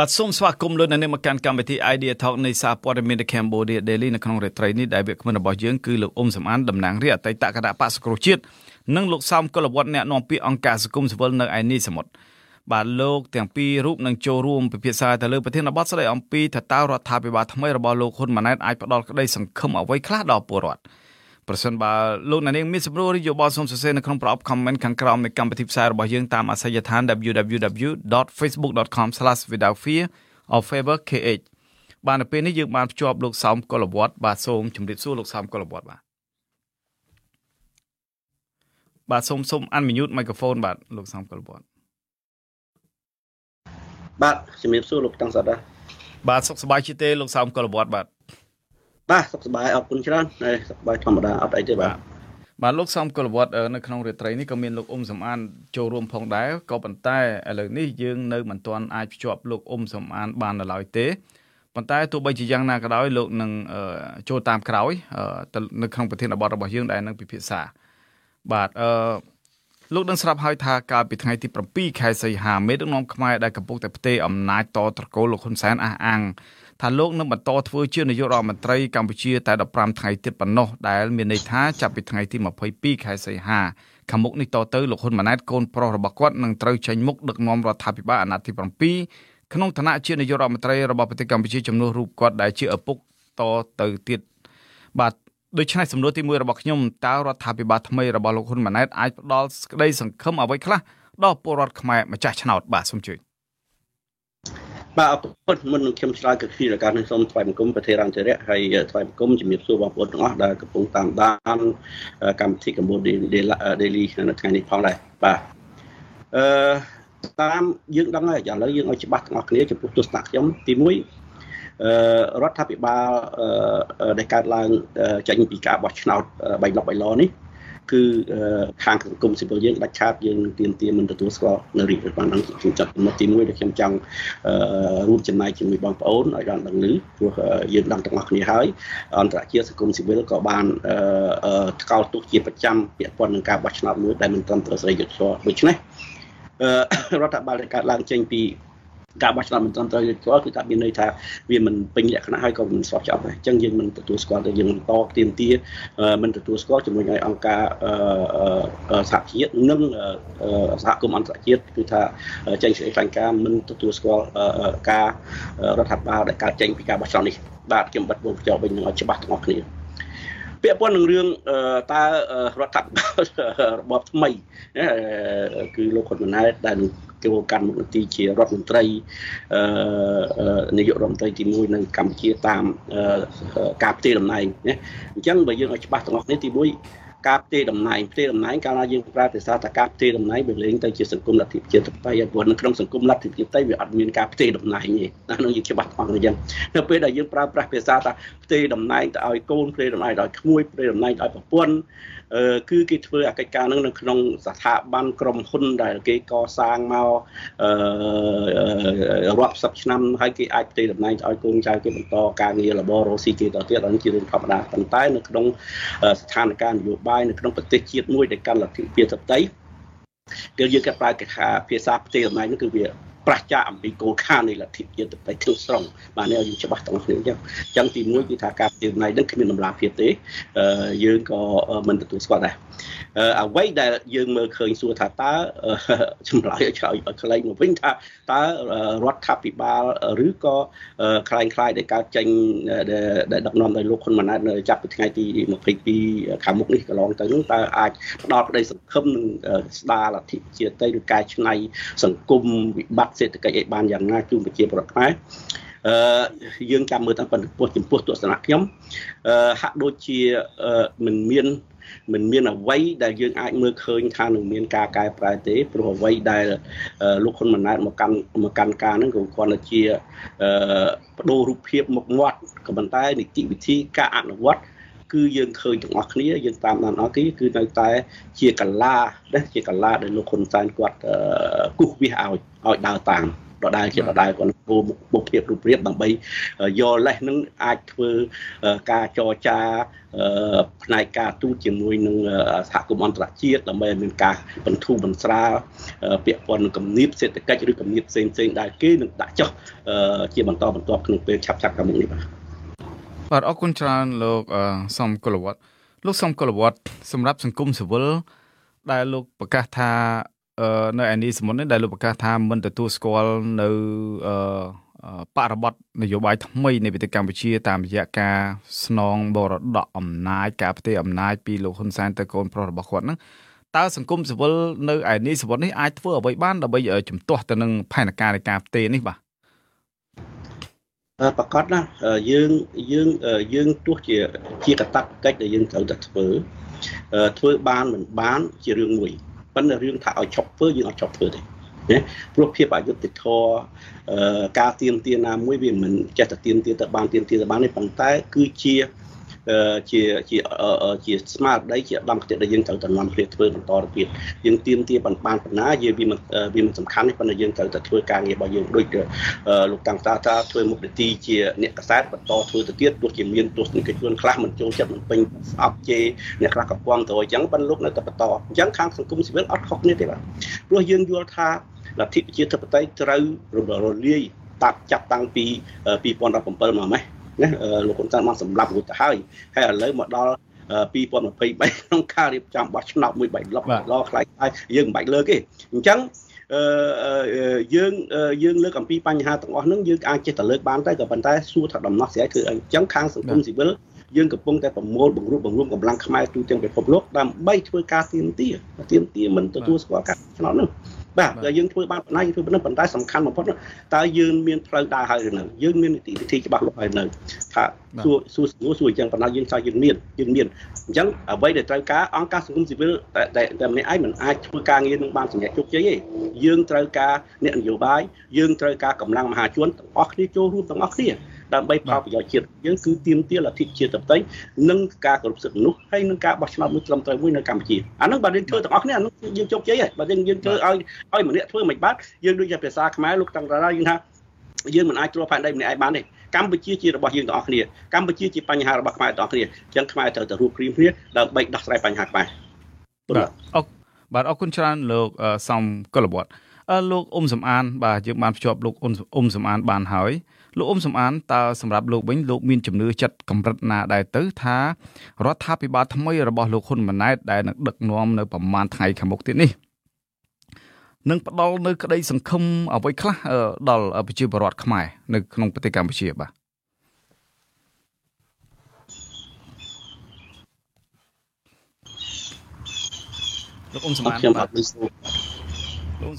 បាទសូមស្វាគមន៍លោកអ្នកនាងមកកាន់កម្មវិធី Idea Talk នៃសារព័ត៌មាន The Cambodia Daily នៅក្នុងរាត្រីនេះដែលវាគ្មិនរបស់យើងគឺលោកអ៊ុំសំអានតំណាងរាជអតីតគណៈបក្សសង្គ្រោះជាតិនិងលោកសោមកុលវត្តអ្នកនាំពាក្យអង្គការសង្គមស៊ីវិលនៅឯនេះសមុទ្របាទលោកទាំងពីររូបនឹងចូលរួមពិភាក្សាទៅលើប្រធានបទស្ដីអំពីថាតើរដ្ឋាភិបាលថ្មីរបស់លោកហ៊ុនម៉ាណែតអាចផ្ដល់ក្តីសង្ឃឹមអ្វីខ្លះដល់ពលរដ្ឋ ប្រសិនបើលោកអ្នកនាងមានសម្រួលឬយោបល់សូមសរសេរនៅក្នុងប្រអប់ comment ខាងក្រោមនៃកម្មវិធីផ្សាយរបស់យើងតាមអាសយដ្ឋាន www.facebook.com/withoutfear of favor kh បាទនៅពេលនេះយើងបានភ្ជាប់លោកសោមកុលវត្តបាទសូមជម្រាបសួរលោកសោមកុលវត្តបាទបាទសូមសូម unmute microphone បាទលោកសោមកុលវត្តបាទជំរាបសួរលោកតាំងសាទបាទបាទសុខសប្បាយជាទេលោកសោមកុលវត្តបាទ បាទសុខសប្បាយអរគុណច្រើនហើយសុខសប្បាយធម្មតាអត់អីទេបាទបាទលោកសំកុលវត្តនៅក្នុងរាត្រីនេះក៏មានលោកអ៊ុំសំអានចូលរួមផងដែរក៏ប៉ុន្តែឥឡូវនេះយើងនៅមិនទាន់អាចភ្ជាប់លោកអ៊ុំសំអានបាននៅឡើយទេប៉ុន្តែទោះបីជាយ៉ាងណាក៏ដោយលោកនឹងចូលតាមក្រោយនៅក្នុងប្រធានបទរបស់យើងដែលនឹងពិភាក្សាបាទអឺលោកដឹងស្រាប់ហើយថាកាលពីថ្ងៃទី7ខែសីហាមេដឹកនាំខ្មែរដែលកំពុងតែផ្ទេរអំណាចតត្រកូលលោកហ៊ុនសែនអះអាង ថាលោកនឹងបន្តធ្វើជានាយករដ្ឋមន្ត្រីកម្ពុជាតែ15ថ្ងៃទៀតប៉ុណ្ណោះដែលមានន័យថាចាប់ពីថ្ងៃទី22ខែសីហាខាងមុខនេះតទៅលោកហ៊ុនម៉ាណែតកូនប្រុសរបស់គាត់នឹងត្រូវចេញមុខដឹកនាំរដ្ឋាភិបាលអាណត្តិទី7ក្នុងឋានៈជានាយករដ្ឋមន្ត្រីរបស់ប្រទេសកម្ពុជាចំនួនរូបគាត់ដែលជាឪពុកតទៅទៀតបាទដូច្នេះសំណួរទី1របស់ខ្ញុំតើរដ្ឋាភិបាលថ្មីរបស់លោកហ៊ុនម៉ាណែតអាចផ្ដល់ក្តីសង្ឃឹមអ្វីខ្លះដល់ពលរដ្ឋខ្មែរម្ចាស់ឆ្នោតបាទសូមជួយ បាទអរគុណមុននឹងខ្ញុំឆ្លើយគឺពីការនេះសូមថ្លែងបង្គំប្រធានរន្តរៈហើយថ្លែងបង្គំជំរាបសួរបងប្អូនទាំងអស់ដែលកំពុងតាមដានកម្មវិធីកម្ពុជា Daily នៅថ្ងៃនេះផងដែរបាទអឺតាមយើងដឹងហើយឥឡូវយើងឲ្យច្បាស់ទាំងអស់គ្នាចំពោះទស្សនៈខ្ញុំទី1អឺរដ្ឋាភិបាលដែលកើតឡើងចេញពីការបោះឆ្នោតបៃលុកបៃឡនេះ គឺខាងសង្គមស៊ីវិលយើងដាច់ខាតយើងនឹងទៀមទាមិនទទួលស្គាល់នៅរាជរដ្ឋាភិបាលខ្ញុំចាត់ចំណុចទី1ដែលខ្ញុំចង់រួមចំណែកជាមួយបងប្អូនឲ្យបានដឹងឮព្រោះយើងដឹងទាំងអស់គ្នាហើយអន្តរជាតិសង្គមស៊ីវិលក៏បានថ្កោលទោសជាប្រចាំពាក់ព័ន្ធនឹងការបោះឆ្នោតមួយដែលមិនត្រឹមត្រូវស្រីយុទ្ធសាស្ត្រដូច្នេះរដ្ឋាភិបាលដែលកើតឡើងចេញពី ការបោះឆ្នោតមិនត្រឹមត្រូវស្គាល់គឺថាមានន័យថាវាមិនពេញលក្ខណៈហើយក៏មិនស្របច្បាប់ដែរអញ្ចឹងយើងមិនទទួលស្គាល់ទេយើងបន្តទៀមទាមិនទទួលស្គាល់ជំរុញឲ្យអង្គការសហជាតិនិងសហគមន៍អន្តរជាតិគឺថាចេញសេចក្តីថ្លែងការណ៍មិនទទួលស្គាល់ការរដ្ឋាភិបាលដែលកើតចេញពីការបោះឆ្នោតនេះបាទខ្ញុំបាត់បងបញ្ចុះវិញនឹងឲ្យច្បាស់ទាំងអស់គ្នា ពាក់ព័ន្ធនឹងរឿងតើរដ្ឋាភិបាលរបបថ្មីគឺលោកហ៊ុនម៉ាណែតដែលចូលកាន់មុខនីតិជារដ្ឋមន្ត្រីនាយករដ្ឋមន្ត្រីទី1នៅកម្ពុជាតាមការផ្ទេរតំណែងណាអញ្ចឹងបើយើងឲ្យច្បាស់ទាំងអស់នេះទី1 ការផ្ទេរតំណែងផ្ទេរតំណែងកាលណាយើងប្រើភាសាថាការផ្ទេរតំណែងវាលែងទៅជាសង្គមលទ្ធិប្រជាធិបតេយ្យព្រោះនៅក្នុងសង្គមលទ្ធិប្រជាធិបតេយ្យវាអត់មានការផ្ទេរតំណែងទេណានឹងយើងច្បាស់អស់អញ្ចឹងនៅពេលដែលយើងប្រើប្រាស់ភាសាថាផ្ទេរតំណែងទៅឲ្យកូនផ្ទេរតំណែងទៅឲ្យក្មួយផ្ទេរតំណែងទៅឲ្យប្រពន្ធ គឺគេធ្វើអាកិច្ចការនឹងនៅក្នុងស្ថាប័នក្រុមហ៊ុនដែលគេកសាងមករាប់សិបឆ្នាំហើយគេអាចផ្ទេរតំណែងឲ្យកូនចៅគេបន្តការងាររបររស់ស៊ីគេតទៀតអានេះជារឿងធម្មតាប៉ុន្តែនៅក្នុងស្ថានភាពនយោបាយនៅក្នុងប្រទេសជាតិមួយដែលកាន់លទ្ធិប្រជាធិបតេយ្យគឺយើងគេប្រើគេថាភាសាផ្ទេរតំណែងនោះគឺវា ប្រឆាចអំពីគោលការណ៍នៃលទ្ធិជាតិទៅទាំងស្រុងបាទនេះយើងច្បាស់ទាំងគ្នាអញ្ចឹងអញ្ចឹងទី1គឺថាការផ្ទេរតំណែងនឹងគ្មានដំណាភាពទេយើងក៏មិនទទួលស្គាល់ដែរអ្វីដែលយើងមើលឃើញសួរថាតើចម្លើយឲ្យឆ្លើយឲ្យខ្លីមកវិញថាតើរដ្ឋាភិបាលឬក៏คล้ายคล้ายដែលកើតចេញដែលដឹកនាំដោយលោកហ៊ុនម៉ាណែតនៅចាប់ពីថ្ងៃទី22ខាងមុខនេះកន្លងទៅនោះតើអាចផ្ដល់ក្តីសង្ឃឹមនឹងស្ដារលទ្ធិជាតិឬកែច្នៃសង្គមវិបត្តិ សេដ្ឋកិច្ចឲ្យបានយ៉ាងណាជូនប្រជាពលរដ្ឋខ្មែរអឺយើងចាំមើលតាមប៉ុន្តែចំពោះទស្សនៈខ្ញុំអឺហាក់ដូចជាមិនមានមិនមានអ្វីដែលយើងអាចមើលឃើញថានឹងមានការកែប្រែទេព្រោះអ្វីដែលលោកហ៊ុនម៉ាណែតមកកាន់មកកាន់ការហ្នឹងក៏គ្រាន់តែជាបដូររូបភាពមុខមាត់ក៏ប៉ុន្តែនីតិវិធីការអនុវត្ត គឺយើងឃើញទាំងអស់គ្នាយើងតាមដានអស់គ្នាគឺនៅតែជាកលាណាជាកលាដែលលោកហ៊ុនសែនគាត់គូសវាសឲ្យឲ្យដើរតាមដដែលជាដដែលគាត់មុខភាពរូបភាពដើម្បីយកលេសនឹងអាចធ្វើការចរចាផ្នែកការទូតជាមួយនឹងសហគមន៍អន្តរជាតិដើម្បីឲ្យមានការបន្ធូរបន្ត្រាពាក់ព័ន្ធនឹងគំនាបសេដ្ឋកិច្ចឬគំនាបផ្សេងផ្សេងដែលគេនឹងដាក់ចុះជាបន្តបន្ទាប់ក្នុងពេលឆាប់ឆាប់ខាងមុខនេះបាទ បាទអរគុណច្រើនលោកសំកុលវត្តលោកសំកុលវត្តសម្រាប់សង្គមស៊ីវិលដែលលោកប្រកាសថានៅឯនេះសមុទ្រនេះដែលលោកប្រកាសថាមិនទទួលស្គាល់នៅបរិបទនយោបាយថ្មីនៃប្រទេសកម្ពុជាតាមរយៈការស្នងបរដកអំណាចការផ្ទេរអំណាចពីលោកហ៊ុនសែនទៅកូនប្រុសរបស់គាត់ហ្នឹងតើសង្គមស៊ីវិលនៅឯនេះសវត្តនេះអាចធ្វើអ្វីបានដើម្បីជំទាស់ទៅនឹងផែនការនៃការផ្ទេរនេះបាទ ប្រកាសណាយើងយើងយើងទោះជាជាកតបកិច្ចដែលយើងត្រូវតែធ្វើធ្វើបានមិនបានជារឿងមួយប៉ុន្តែរឿងថាឲ្យឈប់ធ្វើយើងអត់ឈប់ធ្វើទេណាព្រោះភាពអយុត្តិធម៌ការទៀមទាណាមួយវាមិនចេះតែទៀមទាទៅបានទៀមទាទៅបានទេប៉ុន្តែគឺជា ជាជាជាស្មារតីជាដំគតិដែលយើងត្រូវតែនាំគ្នាធ្វើបន្តទៅទៀតយើងទៀមទាបានបានបណ្ណាយើងវាមិនវាមិនសំខាន់ទេប៉ុន្តែយើងត្រូវតែធ្វើការងាររបស់យើងដូចលោកតាំងតាតាធ្វើមុខនីតិជាអ្នកកសែតបន្តធ្វើទៅទៀតទោះជាមានទស្សនិកជនខ្លះមិនចូលចិត្តមិនពេញស្អប់ជេរអ្នកខ្លះក៏ពំទៅអញ្ចឹងប៉ុន្តែលោកនៅតែបន្តអញ្ចឹងខាងសង្គមស៊ីវិលអត់ខុសគ្នាទេបាទព្រោះយើងយល់ថាលទ្ធិប្រជាធិបតេយ្យត្រូវរលាយតាប់ចាប់តាំងពី2017មកម៉េះ ណាលោកហ៊ុនសែនបានសម្លាប់រួចទៅហើយហើយឥឡូវមកដល់2023ក្នុងការរៀបចំបោះឆ្នោតមួយបែបឡុកឡខ្លាយខ្លាយយើងមិនបាច់លើកទេអញ្ចឹងអឺយើងយើងលើកអំពីបញ្ហាទាំងអស់ហ្នឹងយើងអាចចេះតែលើកបានតែក៏ប៉ុន្តែសួរថាដំណោះស្រាយគឺអីអញ្ចឹងខាងសង្គមស៊ីវិលយើងកំពុងតែប្រមូលបង្រួបបង្រួមកម្លាំងខ្មែរទូទាំងពិភពលោកដើម្បីធ្វើការទៀមទាទៀមទាមិនទទួលស្គាល់ការឆ្នោតហ្នឹង បាទតែយើងធ្វើបានប៉ុណ្ណាយើងធ្វើប៉ុណ្ណឹងប៉ុន្តែសំខាន់បំផុតតើយើងមានផ្លូវដើរហើយឬនៅយើងមាននីតិវិធីច្បាស់លាស់ហើយនៅថាសួរសួរសួរសួរអញ្ចឹងប៉ុណ្ណាយើងចង់យើងមានយើងមានអញ្ចឹងអ្វីដែលត្រូវការអង្គការសង្គមស៊ីវិលតែតែម្នាក់ឯងមិនអាចធ្វើការងារនឹងបានសម្រេចជោគជ័យទេយើងត្រូវការអ្នកនយោបាយយើងត្រូវការកម្លាំងមហាជនទាំងអស់គ្នាចូលរួមទាំងអស់គ្នា ដើម្បីផលប្រយោជន៍ជាតិយើងគឺទាមទារលទ្ធិជាតិតបតីនិងការគោរពសិទ្ធិមនុស្សហើយនិងការបោះឆ្នោតមួយត្រឹមត្រូវមួយនៅកម្ពុជាអានោះបើយើងធ្វើទាំងអស់គ្នាអានោះយើងជោគជ័យហើយបើយើងយើងធ្វើឲ្យឲ្យម្នាក់ធ្វើមិនបានយើងដូចជាភាសាខ្មែរលោកតាំងតារាយើងថាយើងមិនអាចត្រួតផែនដីម្នាក់ឯងបានទេកម្ពុជាជារបស់យើងទាំងអស់គ្នាកម្ពុជាជាបញ្ហារបស់ខ្មែរទាំងអស់គ្នាអញ្ចឹងខ្មែរត្រូវតែរួបគ្រីមគ្នាដើម្បីដោះស្រាយបញ្ហាខ្មែរបាទអរបាទអរគុណច្រើនលោកសំកុលវត្តលោកអ៊ុំសំអាន បាទយើងបានភ្ជាប់លោកអ៊ុំសំអានបានហើយ លោកអ៊ុំសំអានតើសម្រាប់លោកវិញលោកមានជំនឿចិត្តកម្រិតណាដែរទៅថារដ្ឋាភិបាលថ្មីរបស់លោកហ៊ុនម៉ាណែតដែលនឹងដឹកនាំនៅប្រមាណថ្ងៃខាងមុខទៀតនេះនឹងផ្ដល់នៅក្តីសង្ឃឹមអ្វីខ្លះដល់ប្រជាពលរដ្ឋខ្មែរនៅក្នុងប្រទេសកម្ពុជាបាទលោកអ៊ុំសំអានខ្ញុំអត់ឮសូរ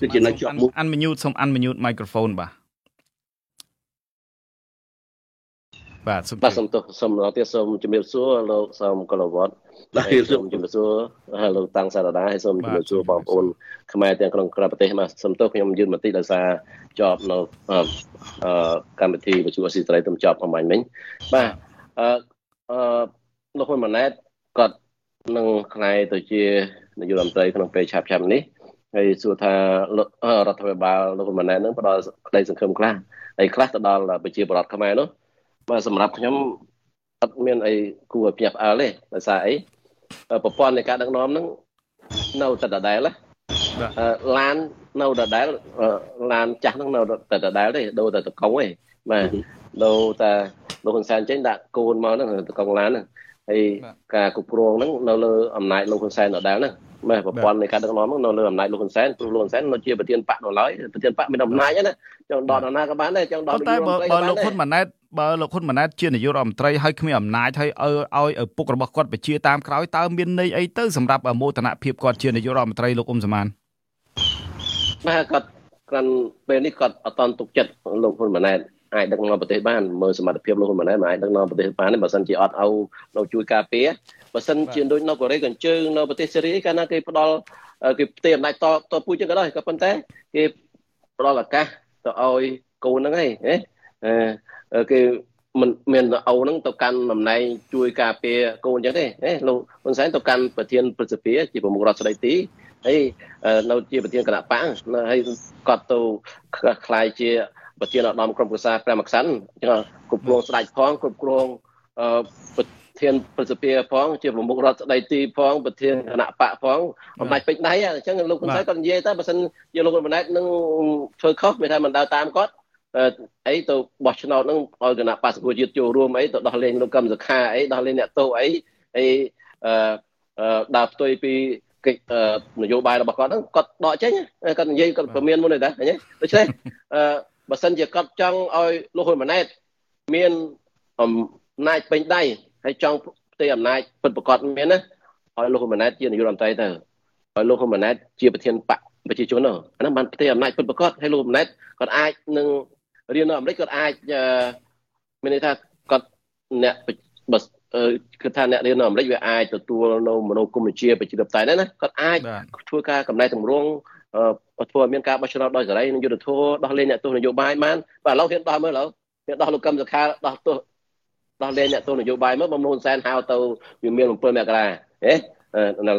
គឺជានៅជាប់មុខអានមីញូតសូមអានមីញូត microphone បាទ បាទសូមបាទសូមទោសសូមដល់ទៀតសូមជំរាបសួរលោកសូមកលវត្តបាទសូមជំរាបសួរហើយលោកតាំងសារដាហើយសូមជំរាបសួរបងប្អូនខ្មែរទាំងក្នុងក្រៅប្រទេសបាទសូមទោសខ្ញុំយឺនបន្តិចដោយសារជាប់នៅអឺកម្មវិធីវិទ្យុអស៊ីសេរីទៅជាប់អមាញ់មិញបាទអឺអឺលោកហ៊ុនម៉ាណែតគាត់នឹងខ្លាយទៅជានាយករដ្ឋមន្ត្រីក្នុងពេលឆាប់ឆាប់នេះហើយសួរថារដ្ឋាភិបាលលោកហ៊ុនម៉ាណែតនឹងផ្ដល់ក្តីសង្ឃឹមខ្លះហើយខ្លះទៅដល់ប្រជាពលរដ្ឋខ្មែរនោះ បាទសម្រាប់ខ្ញុំអត់មានអីគួរឲ្យភ្ញាក់ផ្អើលទេដោយសារអីប្រព័ន្ធនៃការដឹកនាំហ្នឹងនៅតែដដែលឡាននៅដដែលឡានចាស់ហ្នឹងនៅតែដដែលទេដូរតែតកង់ទេបាទដូរតែលោកហ៊ុនសែនចេញដាក់កូនមកហ្នឹងតកង់ឡានហ្នឹងហើយការគ្រប់គ្រងហ្នឹងនៅលើអំណាចលោកហ៊ុនសែនដដែលហ្នឹងម៉ែប្រព័ន្ធនៃការដឹកនាំហ្នឹងនៅលើអំណាចលោកហ៊ុនសែនព្រោះលោកហ៊ុនសែននៅជាប្រធានបកនៅឡើយប្រធានបកមានអំណាចណាចង់ដកនរណាក៏បានដែរចង់ដកតែបើបើលោកហ៊ុនម៉ាណែត បើលោកហ៊ុនម៉ាណែតជានាយករដ្ឋមន្ត្រីហើយគ្មានអំណាចហើយឲ្យឲ្យឪពុករបស់គាត់បញ្ជាតាមក្រោយតើមានន័យអីទៅសម្រាប់មោទនភាពគាត់ជានាយករដ្ឋមន្ត្រីលោកអ៊ុំសមានម៉ែគាត់ក្រាន់ពេលនេះគាត់អត់តន់ទុកចិត្តលោកហ៊ុនម៉ាណែតអាចដឹកនាំប្រទេសបានមើលសមត្ថភាពលោកហ៊ុនម៉ាណែតមិនអាចដឹកនាំប្រទេសបានទេបើសិនជាអត់ឲ្យនៅជួយការពារបើសិនជាដូចនៅកូរ៉េកញ្ជើងនៅប្រទេសសេរីកាលណាគេផ្ដល់គេផ្ទេរអំណាចតតពូជចឹងក៏ដោយក៏ប៉ុន្តែគេផ្ដល់ឱកាសទៅឲ្យកូនហ្នឹងឯង គេមិនមានអូនហ្នឹងទៅកាន់តំណែងជួយការពារកូនអញ្ចឹងទេហ៎លោកហ៊ុនសែនទៅកាន់ប្រធានព្រឹទ្ធសភាជាប្រមុខរដ្ឋស្ដីទីហើយនៅជាប្រធានគណៈបកហើយគាត់ទៅខ្លាយជាប្រធានឧត្តមក្រុមប្រឹក្សាព្រះមក្សិនអញ្ចឹងគ្រប់គ្រងស្ដេចផងគ្រប់គ្រងអឺប្រធានប្រសិទ្ធិផងជាប្រមុខរដ្ឋស្ដីទីផងប្រធានគណៈបកផងអំណាចពេញដៃអញ្ចឹងលោកហ៊ុនសែនគាត់និយាយទៅបើសិនជាលោកហ៊ុនម៉ាណែតនឹងធ្វើខុសមានថាមិនដើរតាមគាត់ អីទៅបោះឆ្នោតហ្នឹងឲ្យគណៈបក្សប្រជាជាតិចូលរួមអីទៅដោះលែងលោកកឹមសុខាអីដោះលែងអ្នកទោសអីអីអឺដើរផ្ទុយពីកិច្ចនយោបាយរបស់គាត់ហ្នឹងគាត់ដកចេញគាត់និយាយគាត់ព្រមានមុនទេតាឃើញដូច្នេះអឺបើសិនជាគាត់ចង់ឲ្យលោកហ៊ុនម៉ាណែតមានអំណាចពេញដៃហើយចង់ផ្ទៃអំណាចពិតប្រកបមានណាឲ្យលោកហ៊ុនម៉ាណែតជានាយករដ្ឋមន្ត្រីទៅឲ្យលោកហ៊ុនម៉ាណែតជាប្រធានបកប្រជាជនហ្នឹងអាហ្នឹងបានផ្ទៃអំណាចពិតប្រកបហើយលោកហ៊ុនម៉ាណែតគាត់អាចនឹង រៀននៅអាមេរិកគាត់អាចមានន័យថាគាត់អ្នកបើគឺថាអ្នករៀននៅអាមេរិកវាអាចទទួលនៅមនោគមវិជ្ជាប្រជាធិបតេយ្យដែរណាគាត់អាចធ្វើការកំណែតម្រង់ធ្វើឲ្យមានការបោះឆ្នោតដោយសេរីនិងយុត្តិធម៌ដោះលែងអ្នកទោសនយោបាយបានបាទឥឡូវហ៊ានដោះមើលឥឡូវហ៊ានដោះលោកកឹមសុខាដោះទោសដោះលែងអ្នកទោសនយោបាយមើលបំនួនសែនហៅទៅវាមាន7មករាហេឥ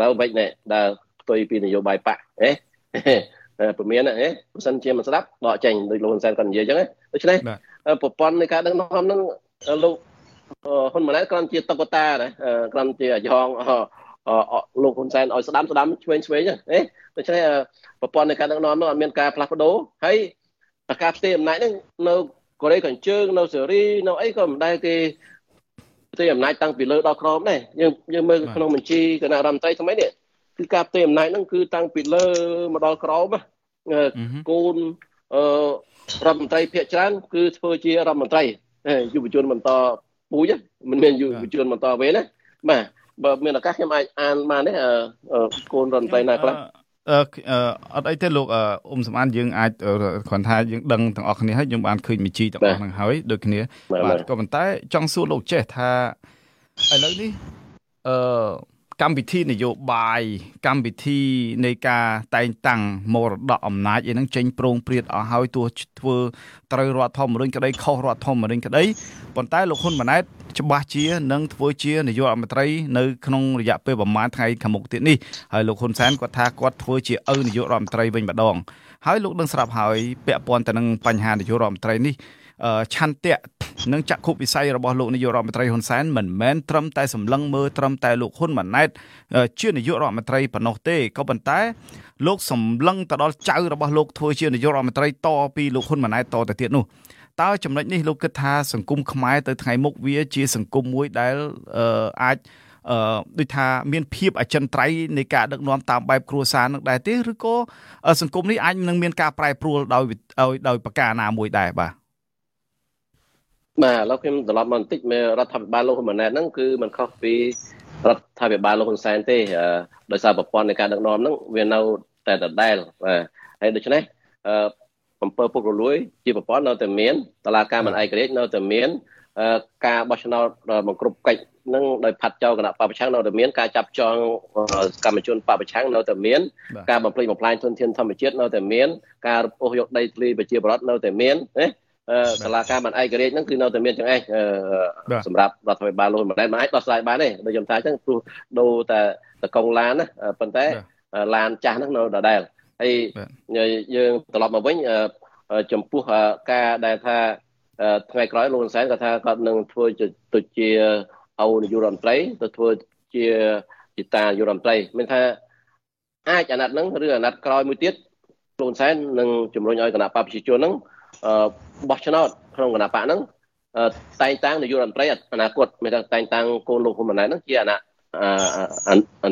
ឡូវវិញនេះដើរផ្ទុយពីនយោបាយបកហេ ព្រមានហេបើសិនជាមិនស្ដាប់ដកចេញដោយលោកហ៊ុនសែនគាត់និយាយអញ្ចឹងដូច្នេះប្រព័ន្ធនៃការដឹកនាំហ្នឹងលោកហ៊ុនម៉ាណែតគ្រាន់ជាតុក្កតាណាគ្រាន់ជាយ៉ងលោកហ៊ុនសែនឲ្យស្ដាំស្ដាំឆ្វេងឆ្វេងហ៎ដូច្នេះប្រព័ន្ធនៃការដឹកនាំនោះអត់មានការផ្លាស់ប្ដូរហើយការផ្ទេរអំណាចហ្នឹងនៅកូរ៉េខាងជើងនៅសេរីនៅអីក៏មិនដែលគេផ្ទេរអំណាចតាំងពីលើដល់ក្រោមដែរយើងយើងមើលក្នុងបញ្ជីគណៈរដ្ឋមន្ត្រីថ្មីនេះគឺការផ្ទេរអំណាចហ្នឹងគឺតាំងពីលើមកដល់ក្រោម គូនអឺរដ្ឋមន្ត្រីភាគច្រើនគឺធ្វើជារដ្ឋមន្ត្រីយុវជនបន្តពូជមិនមានយុវជនបន្តវេនណាបាទបើមានឱកាសខ្ញុំអាចអានបានទេកូនរដ្ឋមន្ត្រីណាខ្លះអឺអត់អីទេលោកអ៊ុំសំអានយើងអាចគ្រាន់ថាយើងដឹងទាំងអស់គ្នាហើយយើងបានឃើញមីជីទាំងអស់ហ្នឹងហើយដូចគ្នាបាទក៏ប៉ុន្តែចង់សួរលោកចេះថាឥឡូវនេះអឺ កម្មវិធីនយោបាយកម្មវិធីនៃការតែងតាំងមរតកអំណាចអីហ្នឹងចេញប្រងព្រាតអស់ហើយទោះធ្វើត្រូវរដ្ឋធម្មនុញ្ញក្តីខុសរដ្ឋធម្មនុញ្ញក្តីប៉ុន្តែលោកហ៊ុនម៉ាណែតច្បាស់ជានឹងធ្វើជានាយករដ្ឋមន្ត្រីនៅក្នុងរយៈពេលប្រហែលថ្ងៃខាងមុខទៀតនេះហើយលោកហ៊ុនសែនគាត់ថាគាត់ធ្វើជាឪនាយករដ្ឋមន្ត្រីវិញម្ដងហើយលោកនឹងស្រាប់ហើយពាក់ព័ន្ធទៅនឹងបញ្ហានាយករដ្ឋមន្ត្រីនេះ ឆន្ទៈនិងចក្ខុវិស័យរបស់លោកនាយករដ្ឋមន្ត្រីហ៊ុនសែនមិនមែនត្រឹមតែសម្លឹងមើលត្រឹមតែលោកហ៊ុនម៉ាណែតជានាយករដ្ឋមន្ត្រីប៉ុណ្ណោះទេក៏ប៉ុន្តែលោកសម្លឹងទៅដល់ចៅរបស់លោកធ្វើជានាយករដ្ឋមន្ត្រីតពីលោកហ៊ុនម៉ាណែតតទៅទៀតនោះតើចំណុចនេះលោកគិតថាសង្គមខ្មែរទៅថ្ងៃមុខវាជាសង្គមមួយដែលអាចអឺដូចថាមានភាពអចិន្ត្រៃយ៍នៃការដឹកនាំតាមបែបគ្រួសារនឹងដែរទេឬក៏សង្គមនេះអាចនឹងមានការប្រែប្រួលដោយដោយប្រការណាមួយដែរបាទ បាទឥឡូវខ្ញុំត្រឡប់មកបន្តិចមើលរដ្ឋាភិបាលលោកហ៊ុនម៉ាណែតហ្នឹងគឺมันខុសពីរដ្ឋាភិបាលលោកហ៊ុនសែនទេដោយសារប្រព័ន្ធនៃការដឹកនាំហ្នឹងវានៅតែដដែលបាទហើយដូច្នេះអឺអំពើពុករលួយ ជាប្រព័ន្ធនៅតែមានតឡាការមិនឯករាជ្យនៅតែមានការបោះឆ្នោតបង្ក្រប់កិច្ចនឹងដោយផាត់ចោលគណៈបពប្រឆាំងនៅតែមានការចាប់ចងកម្មជនបពប្រឆាំងនៅតែមានការបំផ្លិចបំផ្លាញធនធានធម្មជាតិនៅតែមានការរពុះយកដីធ្លីប្រជាពលរដ្ឋនៅតែមានណា តឡាការមិនឯករាជ្យហ្នឹងគឺនៅតែមានចឹងឯងសម្រាប់រដ្ឋាភិបាលលោកមិនដែលមិនអាចដោះស្រាយបានទេដូចខ្ញុំថាអញ្ចឹងព្រោះដូរតែតកងឡានណាប៉ុន្តែឡានចាស់ហ្នឹងនៅដដែលហើយយើងត្រឡប់មកវិញចំពោះការដែលថាថ្ងៃក្រោយលោកហ៊ុនសែនគាត់ថាគាត់នឹងធ្វើទៅជាអោនាយករដ្ឋមន្ត្រីទៅធ្វើជាជាតានាយករដ្ឋមន្ត្រីមានថាអាចអាណត្តិហ្នឹងឬអាណត្តិក្រោយមួយទៀតលោកហ៊ុនសែននឹងជំរុញឲ្យគណៈបព្វជិជនហ្នឹង បោះឆ្នោតក្នុងគណៈបកហ្នឹងតែងតាំងនាយករដ្ឋមន្ត្រីអនាគតមានតែងតាំងកូនលោកហ៊ុនម៉ាណែតហ្នឹងជាអនា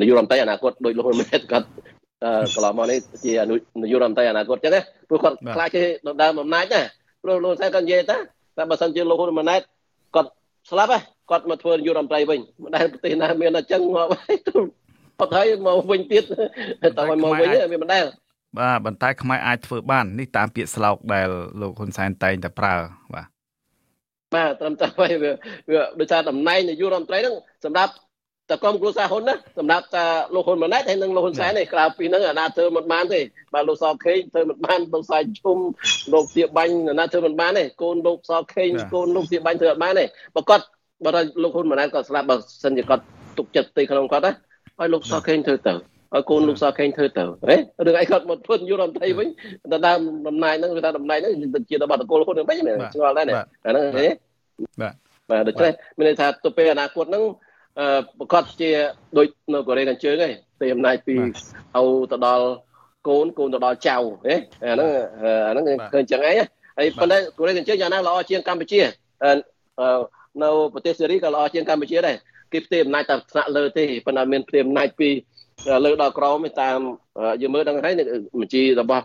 នាយករដ្ឋមន្ត្រីអនាគតដោយលោកហ៊ុនម៉ាណែតគាត់កន្លងមកនេះជានាយករដ្ឋមន្ត្រីអនាគតចឹងណាព្រោះគាត់ខ្លាចជាដណ្ដើមអំណាចណាព្រោះលោកសែនគាត់និយាយថាតែបើសិនជាលោកហ៊ុនម៉ាណែតគាត់ស្លាប់ហ៎គាត់មកធ្វើនាយករដ្ឋមន្ត្រីវិញមិនដែលប្រទេសណាមានអញ្ចឹងមកហើយអត់ហើយមកវិញទៀតតើមកវិញវាមិនដែល បាទបន្តែខ្មែរអាចធ្វើបាននេះតាមពាក្យស្លោកដែលលោកហ៊ុនសែនតែងតែប្រើបាទបាទត្រឹមតែវាវាដោយសារតំណែងនាយករដ្ឋមន្ត្រីហ្នឹងសម្រាប់តកុំគ្រួសារហ៊ុនណាសម្រាប់តាលោកហ៊ុនម៉ាណែតហើយនិងលោកហ៊ុនសែននេះក្រៅពីហ្នឹងអាណាធ្វើមិនបានទេបាទលោកសខេងធ្វើមិនបានលោកសាយឈុំលោកទៀបាញ់អាណាធ្វើមិនបានទេកូនលោកសខេងកូនលោកទៀបាញ់ធ្វើអត់បានទេបើគាត់បើលោកហ៊ុនម៉ាណែតគាត់ស្លាប់បើសិនជាគាត់ទុកចិត្តទីក្នុងគាត់ណាហើយលោកសខេងធ្វើទៅ ឲ្យកូនលោកសខេងធ្វើទៅហ៎រឿងអីគាត់មកធ្វើយុរដ្ឋមន្ត្រីវិញតែដើមតំណែងហ្នឹងគឺថាតំណែងហ្នឹងជារបស់តកូលហ៊ុនវិញមែនឆ្ងល់ដែរណាអាហ្នឹងហ៎បាទបាទដូច្នេះមានន័យថាទៅពេលអនាគតហ្នឹងអឺប្រកាសជាដូចនៅកូរ៉េខាងជើងឯងទេអំណាចពីឲ្យទៅដល់កូនកូនទៅដល់ចៅហ៎អាហ្នឹងអាហ្នឹងឃើញចឹងឯងហើយប៉ុន្តែកូរ៉េខាងជើងយ៉ាងណាល្អជាងកម្ពុជានៅប្រទេសសេរីក៏ល្អជាងកម្ពុជាដែរគេផ្ទេរអំណាចតាមថ្នាក់លើទេប៉ុន្តែមានផ្ទេរអំណាចពី លើដល់ក្រោមតាមយើងមើលដឹងហើយបញ្ជីរបស់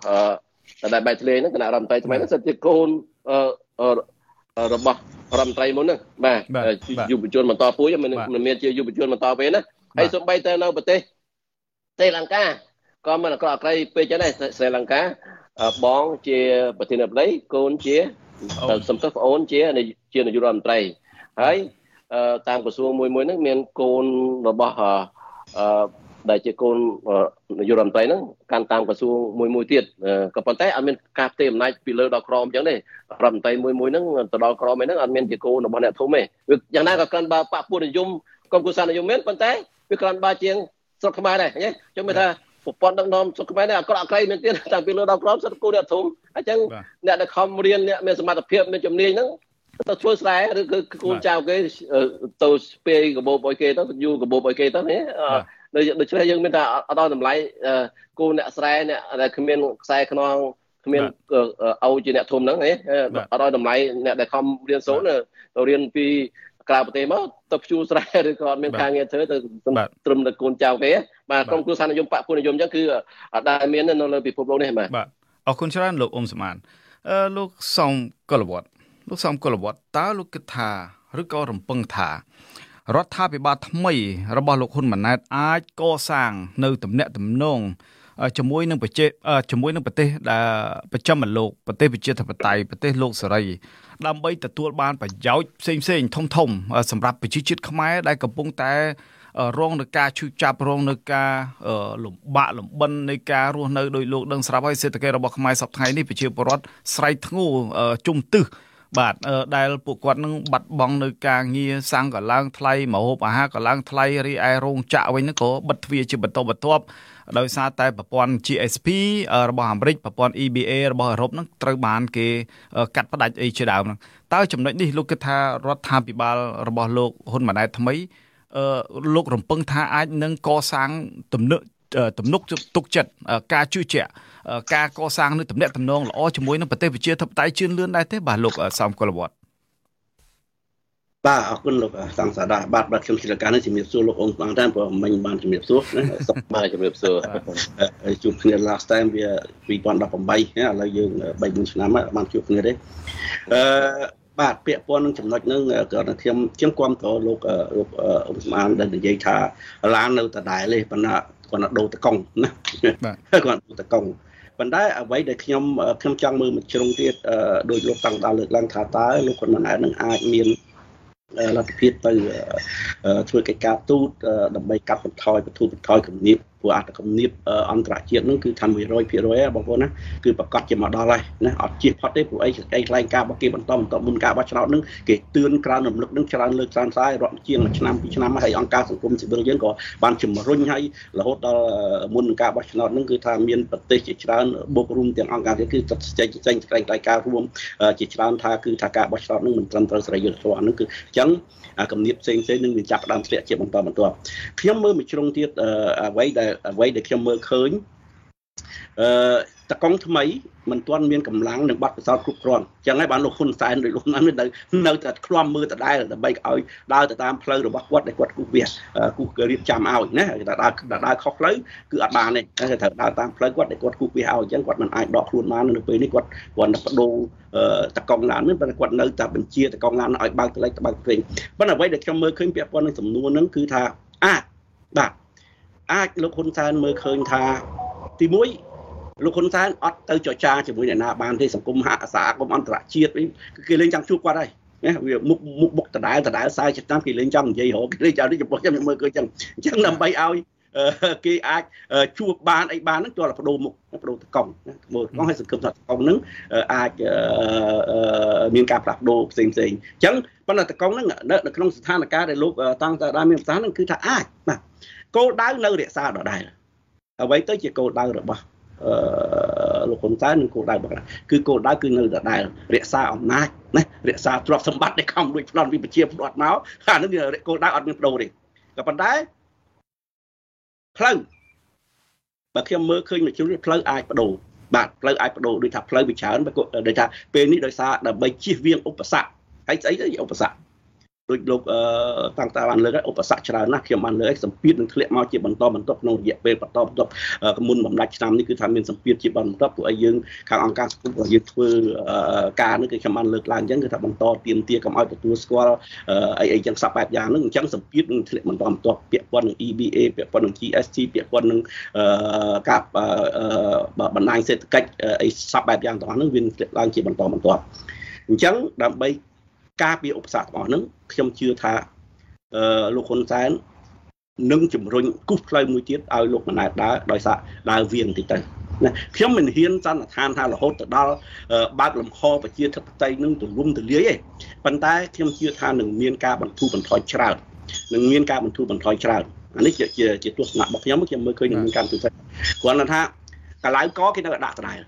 ដែលបែកធ្លេហ្នឹងគណៈរដ្ឋមន្ត្រីថ្មីហ្នឹងសិតជាកូនរបស់រដ្ឋមន្ត្រីមុនហ្នឹងបាទយុវជនបន្តពូជមិនមានជាយុវជនបន្តពេលណាហើយសូម្បីតែនៅប្រទេសស្រីលង្កាក៏មិនអក្រក់អក្រៃពេកចឹងដែរស្រីលង្កាបងជាប្រធានាធិបតីកូនជាសំទោសប្អូនជាជានាយករដ្ឋមន្ត្រីហើយតាមក្រសួងមួយមួយហ្នឹងមានកូនរបស់អឺ ដែលជាកូននាយករដ្ឋមន្ត្រីហ្នឹងកាន់តាមក្រសួងមួយមួយទៀតក៏ប៉ុន្តែអត់មានការផ្ទេរអំណាចពីលើដល់ក្រោមអញ្ចឹងទេរដ្ឋមន្ត្រីមួយមួយហ្នឹងទៅដល់ក្រោមហ្នឹងអត់មានជាកូនរបស់អ្នកធំទេវាយ៉ាងណាក៏កាន់បើបពុនិយមកុំគូសានិយមមែនប៉ុន្តែវាកាន់បើជាងស្រុកខ្មែរដែរញ៉េខ្ញុំមើលថាប្រព័ន្ធដឹកនាំស្រុកខ្មែរនេះអក្រក់អក្រៃមែនទៀតតាំងពីលើដល់ក្រោមសិតគូអ្នកធំអញ្ចឹងអ្នកដែលខំរៀនអ្នកមានសមត្ថភាពមានជំនាញហ្នឹងទៅធ្វើស្រែឬគឺគូនចៅគេទៅស្ពាយកបោបឲ្យគេទៅយូកបោបឲ្យគេទៅនេះ ដូច្នេះយើងមានថាអត់ដល់តម្លៃគូអ្នកស្រែអ្នកដែលគ្មានខ្សែខ្នងគ្មានឲ្យជាអ្នកធំហ្នឹងហ៎អត់ដល់តម្លៃអ្នកដែលខំរៀនសូត្រទៅរៀនពីក្រៅប្រទេសមកទៅភ្ជួរស្រែឬក៏អត់មានការងារធ្វើទៅត្រឹមតែកូនចៅគេបាទក្រុមគ្រួសារនិយមបពុនិយមអញ្ចឹងគឺអត់ដែលមាននៅលើពិភពលោកនេះបាទបាទអរគុណច្រើនលោកអ៊ុំសមានអឺលោកសំកុលវត្តលោកសំកុលវត្តតើលោកគិតថាឬក៏រំពឹងថា រដ្ឋាភិបាលថ្មីរបស់លោកហ៊ុនម៉ាណែតអាចកសាងនៅទំនាក់ទំនងជាមួយនឹងប្រទេសជាមួយនឹងប្រទេសដែលប្រចាំលោកប្រទេសប្រជាធិបតេយ្យប្រទេសលោកសេរីដើម្បីទទួលបានប្រយោជន៍ផ្សេងផ្សេងធំធំសម្រាប់ប្រជាជាតិខ្មែរដែលកំពុងតែរងនឹងការឈឺចាប់រងនឹងការលំបាកលំបិននៃការរស់នៅដោយលោកដឹងស្រាប់ហើយសេដ្ឋកិច្ចរបស់ខ្មែរសប្តាហ៍នេះប្រជាពលរដ្ឋស្រែកធ្ងោជុំទឹះ បាទដែលពួកគាត់នឹងបាត់បង់នៅការងារសាំងក៏ឡើងថ្លៃម្ហូបអាហារក៏ឡើងថ្លៃរីឯរោងចក្រវិញហ្នឹងក៏បិទទ្វារជាបន្តបន្ទាប់ដោយសារតែប្រព័ន្ធ GSP របស់អាមេរិកប្រព័ន្ធ EBA របស់អឺរ៉ុបហ្នឹងត្រូវបានគេកាត់ផ្ដាច់អីជាដើមហ្នឹងតើចំណុចនេះលោកគិតថារដ្ឋាភិបាលរបស់លោកហ៊ុនម៉ាណែតថ្មីអឺលោករំពឹងថាអាចនឹងកសាងទំនុកទំនុកទុកចិត្តការជឿជាក់ ការកសាងនៅទំនាក់ទំនងល្អជាមួយនឹងប្រទេសប្រជាធិបតេយ្យជឿនលឿនដែរទេបាទលោកសំកុលវត្តបាទអរគុណលោកសង្សាដាបាទបាទខ្ញុំជាការនេះជំរាបសួរលោកអង្គបានតែព្រោះមិញបានជំរាបសួរណាបាទជំរាបសួរជួបគ្នា last time វា2018ឥឡូវយើង3 4ឆ្នាំហើយបានជួបគ្នាទេអឺបាទពាក្យព័ន្ធនឹងចំណុចហ្នឹងក៏ខ្ញុំខ្ញុំគាំទ្រលោកលោកអ៊ុំស្មានដែលនិយាយថាឡាននៅដដែលទេប៉ុន្តែគាត់ដូរតកង់ណាបាទគាត់ដូរតកង់ ប៉ុន្តែអ្វីដែលខ្ញុំខ្ញុំចង់មើលមួយជ្រុងទៀតដោយលោកតាំងដល់លើកឡើងថាតើលោកគាត់មិនអាចនឹងអាចមានលទ្ធភាពទៅធ្វើកិច្ចការទូតដើម្បីកាត់បន្ថយបទុបន្ថយគំនាប ព្រោះអត្តគំនាបអន្តរជាតិហ្នឹងគឺថា100%ហើយបងប្អូនណាគឺប្រកាសជាមកដល់ហើយណាអត់ជៀសផុតទេព្រោះអីសេចក្តីថ្លែងការណ៍របស់គេបន្តបន្តមុនការបោះឆ្នោតហ្នឹងគេទឿនក្រើនរំលឹកហ្នឹងច្រើនលើកច្រើនសាររាប់ជាងមួយឆ្នាំពីរឆ្នាំហើយអង្គការសង្គមស៊ីវិលយើងក៏បានជំរុញឲ្យរហូតដល់មុននឹងការបោះឆ្នោតហ្នឹងគឺថាមានប្រទេសជាច្រើនបូករួមទាំងអង្គការទៀតគឺចាត់ចេញចេញសេចក្តីថ្លែងការណ៍រួមជាច្រើនថាគឺថាការបោះឆ្នោតហ្នឹងមិនត្រឹមត្រូវសេរីយុត្តិធម៌ហ្នឹងគឺអញ្ចឹងគំនិតផ្សេងផ្សេងនឹងវាចាប់ផ្ដើមធ្លាក់ជាបន្តបន្ទាប់ខ្ញុំមើលមួយជ្រុងទៀតអ្វីដែលអ្វីដែលខ្ញុំមើលឃើញអឺតកង់ថ្មីមិនទាន់មានកម្លាំងនិងប័ណ្ណពិសោធន៍គ្រប់គ្រាន់អញ្ចឹងហើយបានលោកហ៊ុនសែនដោយលោកណាស់នៅនៅតែឃ្លាំមើលដដែលដើម្បីឲ្យដើរទៅតាមផ្លូវរបស់គាត់ដែលគាត់គូវាគូរៀបចំឲ្យណាតែដើរដើរខុសផ្លូវគឺអត់បានទេគេត្រូវដើរតាមផ្លូវគាត់ដែលគាត់គូវាឲ្យអញ្ចឹងគាត់មិនអាចដកខ្លួនបាននៅពេលនេះគាត់គាត់បដូរតកង់ឡាននេះតែគាត់នៅតែបញ្ជាតកង់ឡានឲ្យបើកទៅលេខទៅបើកព្រេងប៉ុន្តែអ្វីដែលខ្ញុំមើលឃើញពាក់ព័ន្ធនឹងសំណួរហ្នឹងគឺថាអាចបាទ អាចលោកហ៊ុនសែនមើលឃើញថាទី1លោកហ៊ុនសែនអត់ទៅចរចាជាមួយអ្នកណាបានទេសង្គមហាក់សាគមអន្តរជាតិគេលេងចង់ជួបគាត់ហើយណាវាមុខមុខបុកដដែលដដែលសាយចិត្តតាមគេលេងចង់និយាយរកគេលេងចង់នេះចំពោះខ្ញុំមើលឃើញចឹងអញ្ចឹងដើម្បីឲ្យគេអាចជួបបានអីបានហ្នឹងទាល់តែបដូរមុខបដូរតកង់ណាមើលកង់ឲ្យសង្ឃឹមថាតកង់ហ្នឹងអាចមានការផ្លាស់ប្ដូរផ្សេងផ្សេងអញ្ចឹងប៉ុន្តែតកង់ហ្នឹងនៅក្នុងស្ថានភាពដែលលោកតាំងតាដាមានប្រសាសន៍ហ្នឹងគឺថាអាចបាទ គោលដៅនៅរក្សាដដែលអ្វីទៅជាគោលដៅរបស់អឺលោកហ៊ុនសែននិងគោលដៅរបស់គឺគោលដៅគឺនៅដដែលរក្សាអំណាចណារក្សាទ្រព្យសម្បត្តិដែលខំលួចប្លន់ពីប្រជាពលរដ្ឋមកអានោះគោលដៅអត់មានបដូរទេក៏ប៉ុន្តែផ្លូវបើខ្ញុំមើលឃើញមួយជ្រុលផ្លូវអាចបដូរបាទផ្លូវអាចបដូរដូចថាផ្លូវវាច្រើនដូចថាពេលនេះដោយសារដើម្បីជៀសវាងឧបសគ្គហើយស្អីទៅឧបសគ្គ ដូចលោកតាំងតាបានលើកឧបសគ្គច្រើនណាស់ខ្ញុំបានលើកសម្ពាធនឹងធ្លាក់មកជាបន្តបន្ទាប់ក្នុងរយៈពេលបន្តបន្ទាប់មុនបំដាច់ឆ្នាំនេះគឺថាមានសម្ពាធជាបន្តបន្ទាប់ពួកឲ្យយើងខាងអង្គការសង្គមរបស់យើងធ្វើការនេះគឺខ្ញុំបានលើកឡើងអញ្ចឹងគឺថាបន្តទៀមទាកុំឲ្យទទួលស្គាល់អីអីចឹងសពបែបយ៉ាងហ្នឹងអញ្ចឹងសម្ពាធនឹងធ្លាក់បន្តបន្ទាប់ពាក់ព័ន្ធនឹង EBA ពាក់ព័ន្ធនឹង GST ពាក់ព័ន្ធនឹងការបណ្ដាញសេដ្ឋកិច្ចអីសពបែបយ៉ាងទាំងអស់ហ្នឹងវាធ្លាក់ឡើងជាបន្តបន្ទាប់អញ្ចឹងដើម្បី ការពារឧបសគ្គទាំងអស់ហ្នឹងខ្ញុំជឿថាអឺលោកហ៊ុនសែននឹងជំរុញគូសផ្លូវមួយទៀតឲ្យលោកម៉ាណែតដើរដោយសារដើរវៀងតិចទៅណាខ្ញុំមិនហ៊ានសន្និដ្ឋានថារហូតទៅដល់បើកលំហប្រជាធិបតេយ្យនឹងទលំទលាយទេប៉ុន្តែខ្ញុំជឿថានឹងមានការបន្ធូរបន្ថយច្រើននឹងមានការបន្ធូរបន្ថយច្រើនអានេះជាជាទស្សនៈរបស់ខ្ញុំខ្ញុំមើលឃើញនឹងមានការបន្ទូចគ្រាន់តែថាកឡៅកគេនៅដាក់ដដែល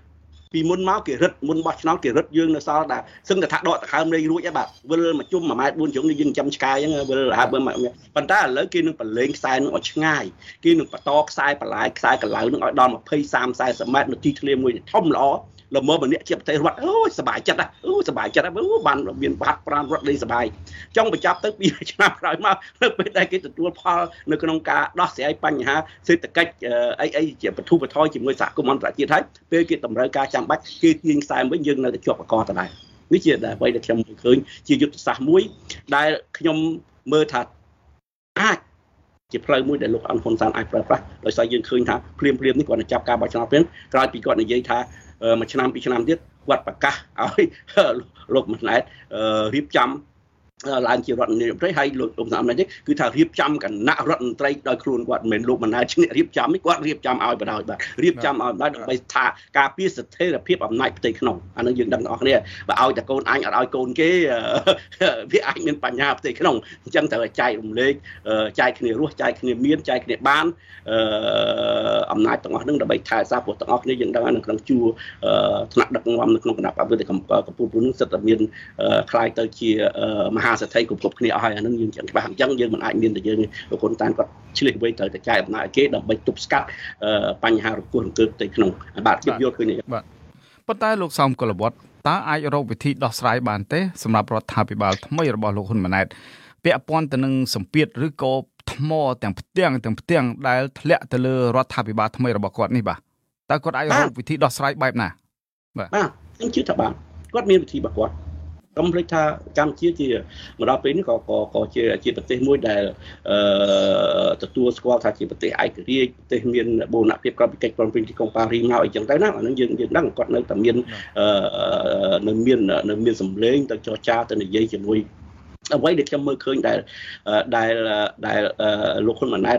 ពីមុនមកគេរឹតមុនបោះឆ្នោតគេរឹតយើងនៅសល់តែសឹងតែថាដកដង្ហើមលេងរួចហើយបាទវិលមកជុំ1ម៉ែត្រ4ជ្រុងនេះយើងចាំឆ្កែអញ្ចឹងវិលហើយប៉ុន្តែឥឡូវគេនឹងប្រឡែងខ្សែនឹងឲ្យឆ្ងាយគេនឹងបន្តខ្សែបន្លាយខ្សែកន្លៅនឹងឲ្យដល់20 30 40ម៉ែត្រនៅទីធ្លាមួយធំល្អ ល្មម្នាក់ជាប្រទេសរដ្ឋអូយសบายចិត្តណាអូសบายចិត្តអូបានមានបាត់ប្រានរត់លេងសบายចង់បញ្ចប់ទៅ2ឆ្នាំក្រោយមកនៅពេលដែលគេទទួលផលនៅក្នុងការដោះស្រាយបញ្ហាសេដ្ឋកិច្ចអីអីជាបទុបថយជាមួយសហគមន៍អន្តរជាតិហើយពេលគេតម្រូវការចាំបាច់គេទាញខ្សែវិញយើងនៅតែជាប់អកដដែលនេះជាអ្វីដែលខ្ញុំឃើញជាយុទ្ធសាស្ត្រមួយដែលខ្ញុំមើលថាអាចជាផ្លូវមួយដែលលោកអនុហ៊ុនសានអាចប្រើប្រាស់ដោយសារយើងឃើញថាភ្លាមភ្លាមនេះគាត់នឹងចាប់ការបោះឆ្នោតពេលក្រោយពីគាត់និយាយថា មួយឆ្នាំពីរឆ្នាំទៀតគាត់ប្រកាសឲ្យលោកម៉ាណែតរៀបចំ ឡើងជារដ្ឋមន្ត្រីហើយលោកលោកសំណានេះគឺថារៀបចំគណៈរដ្ឋមន្ត្រីដោយខ្លួនគាត់មិនមែនលោកបណ្ណាឈ្នះរៀបចំនេះគាត់រៀបចំឲ្យបដ ாய் បាទរៀបចំឲ្យបដ ாய் ដើម្បីថាការពារស្ថិរភាពអំណាចផ្ទៃក្នុងអានឹងយើងដឹងទាំងអស់គ្នាបើឲ្យតែកូនអញអត់ឲ្យកូនគេវាអាចមានបញ្ហាផ្ទៃក្នុងអញ្ចឹងត្រូវចែករំលែកចែកគ្នារស់ចែកគ្នាមានចែកគ្នាបានអំណាចទាំងអស់ហ្នឹងដើម្បីថែសារព្រោះទាំងអស់គ្នាយើងដឹងនៅក្នុងជួរថ្នាក់ដឹកនាំនៅក្នុងគណៈបព្វវិទ្យាកម្ពុជាកម្ពុជានឹងសិតតែមានខ្លាយទៅជាមហាសេដ្ឋីគ្រប់គ្រប់គ្នាអស់ហើយអានឹងយើងចឹងច្បាស់អញ្ចឹងយើងមិនអាចមានតែយើងលោកហ៊ុនតានគាត់ឆ្លៀសវិញត្រូវតែចែកអំណាចឲ្យគេដើម្បីទប់ស្កាត់បញ្ហារង្គោះរង្គើផ្ទៃក្នុងបាទខ្ញុំយល់ឃើញបាទប៉ុន្តែលោកសោមកុលវត្តតើអាចរកវិធីដោះស្រាយបានទេសម្រាប់រដ្ឋាភិបាលថ្មីរបស់លោកហ៊ុនម៉ាណែតពាក់ព័ន្ធទៅនឹងសម្ពាធឬក៏ថ្មទាំងផ្ទាំងទាំងផ្ទាំងដែលធ្លាក់ទៅលើរដ្ឋាភិបាលថ្មីរបស់គាត់នេះបាទតើគាត់អាចរកវិធីដោះស្រាយបែបណាបាទបាទខ្ញុំជឿថាបាទគាត់មានវិធីរបស់គាត់ កុំភ្លេចថាកម្ពុជាជាមកដល់ពេលនេះក៏ក៏ជាជាប្រទេសមួយដែលអឺទទួលស្គាល់ថាជាប្រទេសឯករាជ្យប្រទេសមានបូរណភាពក្រៅពីកិច្ចព្រមព្រៀងទីក្រុងប៉ារីមកអីចឹងទៅណាអានឹងយើងយើងដឹងគាត់នៅតែមានអឺនៅមាននៅមានសម្លេងទៅចរចាទៅនិយាយជាមួយអ្វីដែលខ្ញុំមើលឃើញដែលដែលដែលលោកហ៊ុនម៉ាណែត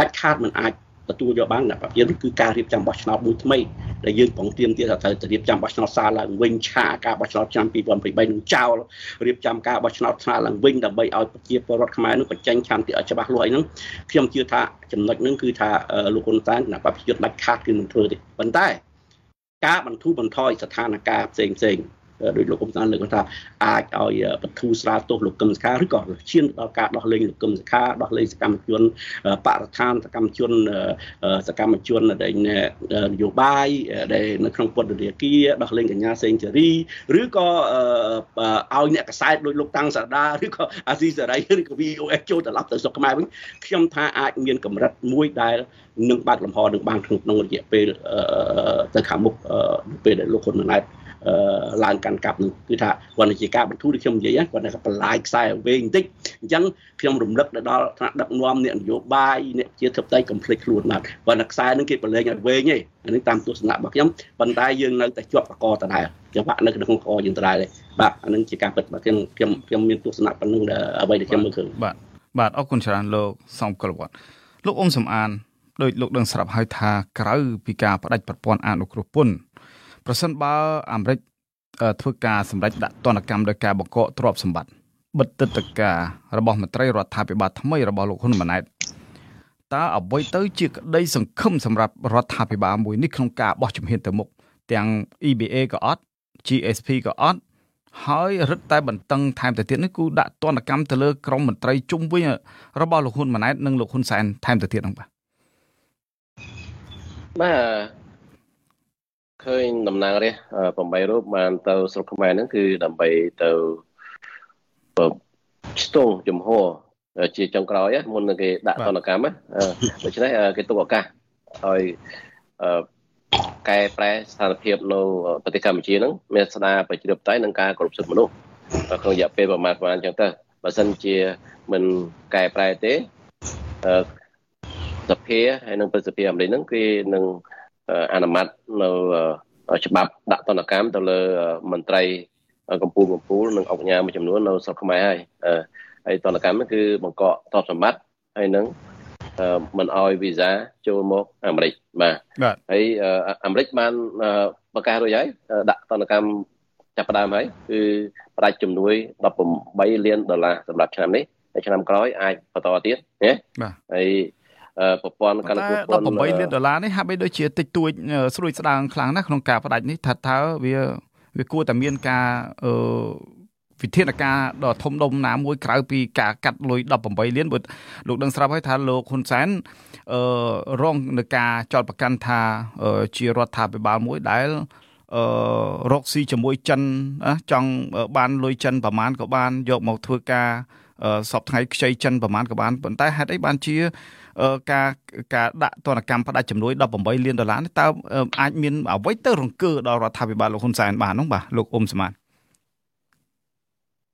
ដាច់ខាតមិនអាច ទទួលយកបានណាយើងគឺការរៀបចំបោះឆ្នោតមួយថ្មីដែលយើងប្រងទៀមទៀតថាត្រូវរៀបចំបោះឆ្នោតសារឡើងវិញឆាការបោះឆ្នោតឆ្នាំ2023នឹងចោលរៀបចំការបោះឆ្នោតឆ្នោតឡើងវិញដើម្បីឲ្យប្រជាពលរដ្ឋខ្មែរនឹងបញ្ចេញឆន្ទៈឲ្យច្បាស់លាស់អីហ្នឹងខ្ញុំជឿថាចំណុចហ្នឹងគឺថាលោកហ៊ុនសែនគណៈបព្វជិតដាច់ខាតគឺមិនធ្វើទេប៉ុន្តែការបន្ធូរបន្ថយស្ថានភាពផ្សេងផ្សេង ដោយលោកកុំតានលើកថាអាចឲ្យបទូស្រាលទោសលោកកឹមសុខាឬក៏ឈានដល់ការដោះលែងលោកកឹមសុខាដោះលែងសកម្មជនបរិស្ថានសកម្មជនសកម្មជនដែលនយោបាយដែលនៅក្នុងពន្ធនាគារដោះលែងកញ្ញាសេងសេរីឬក៏ឲ្យអ្នកកសែតដោយលោកតាំងសាដាឬក៏អាស៊ីសេរីឬក៏ VOS ចូលត្រឡប់ទៅស្រុកខ្មែរវិញខ្ញុំថាអាចមានកម្រិតមួយដែលនឹងបើកលំហនឹងបានក្នុងរយៈពេលទៅខាងមុខពេលដែលលោកហ៊ុនម៉ាណែត ឡើងកាន់កាប់នឹងគឺថាគាត់ជាការបន្ធូរដូចខ្ញុំនិយាយគាត់តែបន្លាយខ្សែវែងបន្តិចអញ្ចឹងខ្ញុំរំលឹកដល់ថ្នាក់ដឹកនាំអ្នកនយោបាយអ្នកជាធិបតីកំភ្លេចខ្លួនបាទគាត់តែខ្សែនឹងគេបលែងឲ្យវែងឯងអានេះតាមទស្សនៈរបស់ខ្ញុំប៉ុន្តែយើងនៅតែជាប់កកដដែលចង្វាក់នៅក្នុងកយើងដដែលទេបាទអានឹងជាការពិតបាទខ្ញុំខ្ញុំខ្ញុំមានទស្សនៈប៉ុណ្្នឹងអ្វីដែលខ្ញុំមើលឃើញបាទបាទអរគុណច្រើនលោកសំកលវត្តលោកអ៊ុំសំអានដោយលោកដឹងស្រាប់ហើយថាក្រៅពីការបដិប្រព័ន្ធអនុគ្រោះពន្ធ ប្រសិនបើអាមេរិកធ្វើការសម្រេចដាក់ទណ្ឌកម្មដោយការបង្កកទ្រព្យសម្បត្តិបិទទឹកតការរបស់មន្ត្រីរដ្ឋាភិបាលថ្មីរបស់លោកហ៊ុនម៉ាណែតតើអ្វីទៅជាក្តីសង្ឃឹមសម្រាប់រដ្ឋាភិបាលមួយនេះក្នុងការបោះជំហានទៅមុខទាំង EBA ក៏អត់ GSP ក៏អត់ហើយរឹតតែបន្តឹងថែមទៅទៀតនេះគឺដាក់ទណ្ឌកម្មទៅលើក្រមមន្ត្រីជុំវិញរបស់លោកហ៊ុនម៉ាណែតនិងលោកហ៊ុនសែនថែមទៅទៀតហ្នឹងបាទបាទ ឃើញតំណាងរាស្ត្រ8រូបបានទៅស្រុកខ្មែរហ្នឹងគឺដើម្បីទៅស្ទង់ជំហរជាចុងក្រោយមុននឹងគេដាក់ទណ្ឌកម្មដូច្នេះគេទុកឱកាសឲ្យកែប្រែស្ថានភាពនៅប្រទេសកម្ពុជាហ្នឹងមានស្ដារប្រជាធិបតេយ្យនិងការគោរពសិទ្ធិមនុស្សក្នុងរយៈពេលប្រមាណប្រហែលអញ្ចឹងទៅបើសិនជាមិនកែប្រែទេសភាហើយនិងប្រសិទ្ធភាពអាមេរិកហ្នឹងគេនឹង អនុម័តនៅច្បាប់ដាក់ទណ្ឌកម្មទៅលើមន្ត្រីកម្ពុជាកម្ពុជានិងអង្គការមួយចំនួននៅស្រុកខ្មែរហើយហើយទណ្ឌកម្មហ្នឹងគឺបង្កកទ្រព្យសម្បត្តិហើយនឹងមិនអោយវីសាចូលមកអាមេរិកបាទហើយអាមេរិកបានប្រកាសរួចហើយដាក់ទណ្ឌកម្មចាប់ផ្ដើមហើយគឺផ្ដាច់ជំនួយ18លានដុល្លារសម្រាប់ឆ្នាំនេះហើយឆ្នាំក្រោយអាចបន្តទៀតណាបាទហើយ ប្រព័ន្ធកម្មគពន្ធ18លានដុល្លារនេះហាក់បីដូចជាតិចតួចស្រួយស្ដាងខ្លាំងណាស់ក្នុងការផ្ដាច់នេះថាតើវាវាគួរតែមានការអឺវិធានការដ៏ធំដុំណាមួយក្រៅពីការកាត់លុយ18លានបើលោកដឹងស្រាប់ហើយថាលោកហ៊ុនសែនអឺរងនឹងការចោទប្រកាន់ថាជារដ្ឋាភិបាលមួយដែលអឺរកស៊ីជាមួយចិនចង់បានលុយចិនប្រមាណក៏បានយកមកធ្វើការសពថ្ងៃខ្ចីចិនប្រមាណក៏បានប៉ុន្តែហេតុអីបានជា ការការដាក់ទណ្ឌកម្មផ្ដាច់ចំនួន18លានដុល្លារនេះតើអាចមានអ្វីទៅរង្គើដល់រដ្ឋាភិបាលលោកហ៊ុនសែនបាននោះបាទលោកអ៊ុំសមាន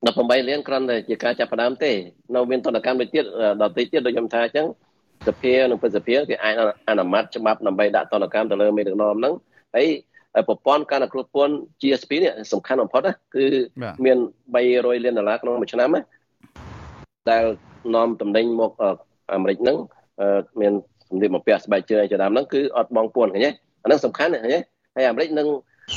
18លានគ្រាន់តែជាការចាប់ផ្ដើមទេនៅមានទណ្ឌកម្មដូចទៀតដល់ទីទៀតដូចខ្ញុំថាអញ្ចឹងសភានិងប្រសិទ្ធភាពគេអាចអនុម័តច្បាប់ដើម្បីដាក់ទណ្ឌកម្មទៅលើមេដឹកនាំហ្នឹងហើយប្រព័ន្ធការអនុគ្រោះពន្ធ GSP នេះសំខាន់បំផុតណាគឺមាន300លានដុល្លារក្នុងមួយឆ្នាំណាដែលនាំតំណែងមកអាមេរិកហ្នឹង មានសម្ភារបំពាក់ស្បែកជើងជាដើមហ្នឹងគឺអត់បងពួនឃើញទេអាហ្នឹងសំខាន់ឃើញទេហើយអាមេរិកនឹង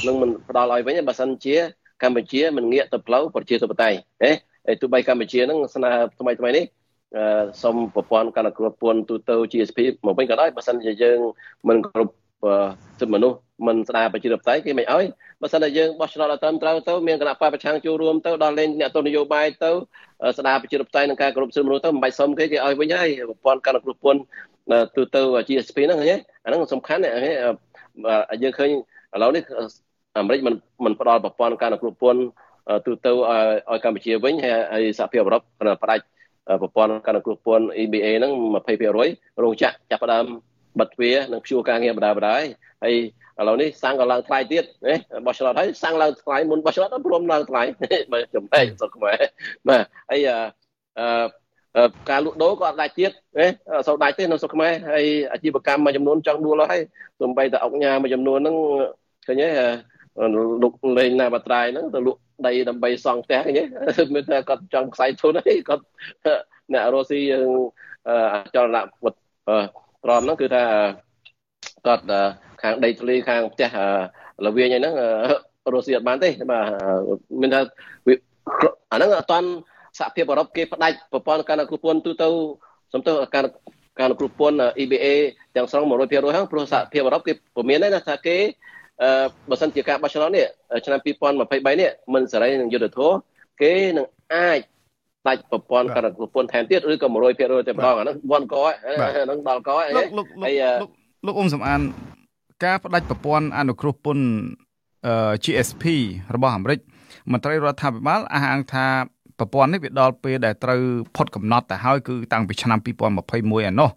នឹងមិនផ្ដល់ឲ្យវិញបើសិនជាកម្ពុជាមិនងាកទៅផ្លូវប្រជាធិបតេយ្យហ៎ហើយទោះបីកម្ពុជានឹងស្នើថ្មីថ្មីនេះសូមប្រព័ន្ធការគ្រោះពន្ធទូទៅ GSP មកវិញក៏ដោយបើសិនជាយើងមិនគ្រប់សិទ្ធិមនុស្ស មិនស្ដារប្រជាធិបតេយ្យគេមិនអោយបើសិនតែយើងបោះឆ្នោតឲ្យត្រឹមត្រូវទៅមានគណៈបព្វប្រឆាំងចូលរួមទៅដល់លេងអ្នកទស្សនយោបាយទៅស្ដារប្រជាធិបតេយ្យនិងការគ្រប់សិទ្ធិមនុស្សទៅមិនបាច់សុំគេគេឲ្យវិញហើយប្រព័ន្ធការគ្រោះពន្ធទូទៅ GSP ហ្នឹងឃើញអាហ្នឹងសំខាន់យើងឃើញឥឡូវនេះអាមេរិកមិនមិនផ្ដល់ប្រព័ន្ធការគ្រប់ពន្ធទូទៅឲ្យកម្ពុជាវិញហើយសហភាពអឺរ៉ុបក៏ផ្ដាច់ប្រព័ន្ធការគ្រប់ពន្ធ EBA ហ្នឹង20%រោងចក្រចាប់ផ្ដើមបិទទ្វារនិងព្យួរការងារបដាបដាហើយ ឥឡូវនេះសាំងក៏ឡើងថ្លៃទៀតណាបោះឆ្នោតហើយសាំងឡើងថ្លៃមុនបោះឆ្នោតព្រមឡើងថ្លៃបើចំណែកសុខខ្មែរបាទហើយអឺការលក់ដូរក៏អត់ដាច់ទៀតណាអត់សូវដាច់ទេនៅស្រុកខ្មែរហើយអាជីវកម្មមួយចំនួនចង់ដួលហើយទោះបីតែអុកញ៉ាមួយចំនួនហ្នឹងឃើញទេលោកលេងណាបាត្រាយហ្នឹងទៅលក់ដីដើម្បីសង់ផ្ទះឃើញទេមានថាគាត់ចង់ខ្សែធនអីគាត់អ្នករស់ស៊ីចលនាវត្តត្រមហ្នឹងគឺថាគាត់ ខាងដីធ្លីខាងផ្ទះលវាញហ្នឹងរស់ស៊ីអត់បានទេបាទមានថាអាហ្នឹងអត់តាន់សហភាពអឺរ៉ុបគេផ្ដាច់ប្រព័ន្ធការគ្រប់ពន្ធទូទៅសំទោសការការគ្រប់ពន្ធ EBA ទាំងស្រុង100%ហ្នឹងព្រោះសហភាពអឺរ៉ុបគេព្រមានណាថាគេអឺបើសិនជាការបោះឆ្នោតនេះឆ្នាំ2023នេះមិនសេរីនឹងយុទ្ធធរគេនឹងអាចដាច់ប្រព័ន្ធការប្រព័ន្ធថែមទៀតឬក៏100%តែម្ដងអាហ្នឹងវ៉ាន់កហ្នឹងដល់កហើយហើយលោកអ៊ុំសំអាន ការផ្ដាច់ប្រព័ន្ធអនុគ្រោះពន្ធ GSP របស់អាមេរិកមន្ត្រីរដ្ឋាភិបាលអះអាងថាប្រព័ន្ធនេះវាដល់ពេលដែលត្រូវផុតកំណត់ទៅហើយគឺតាំងពីឆ្នាំ2021ឯណោះ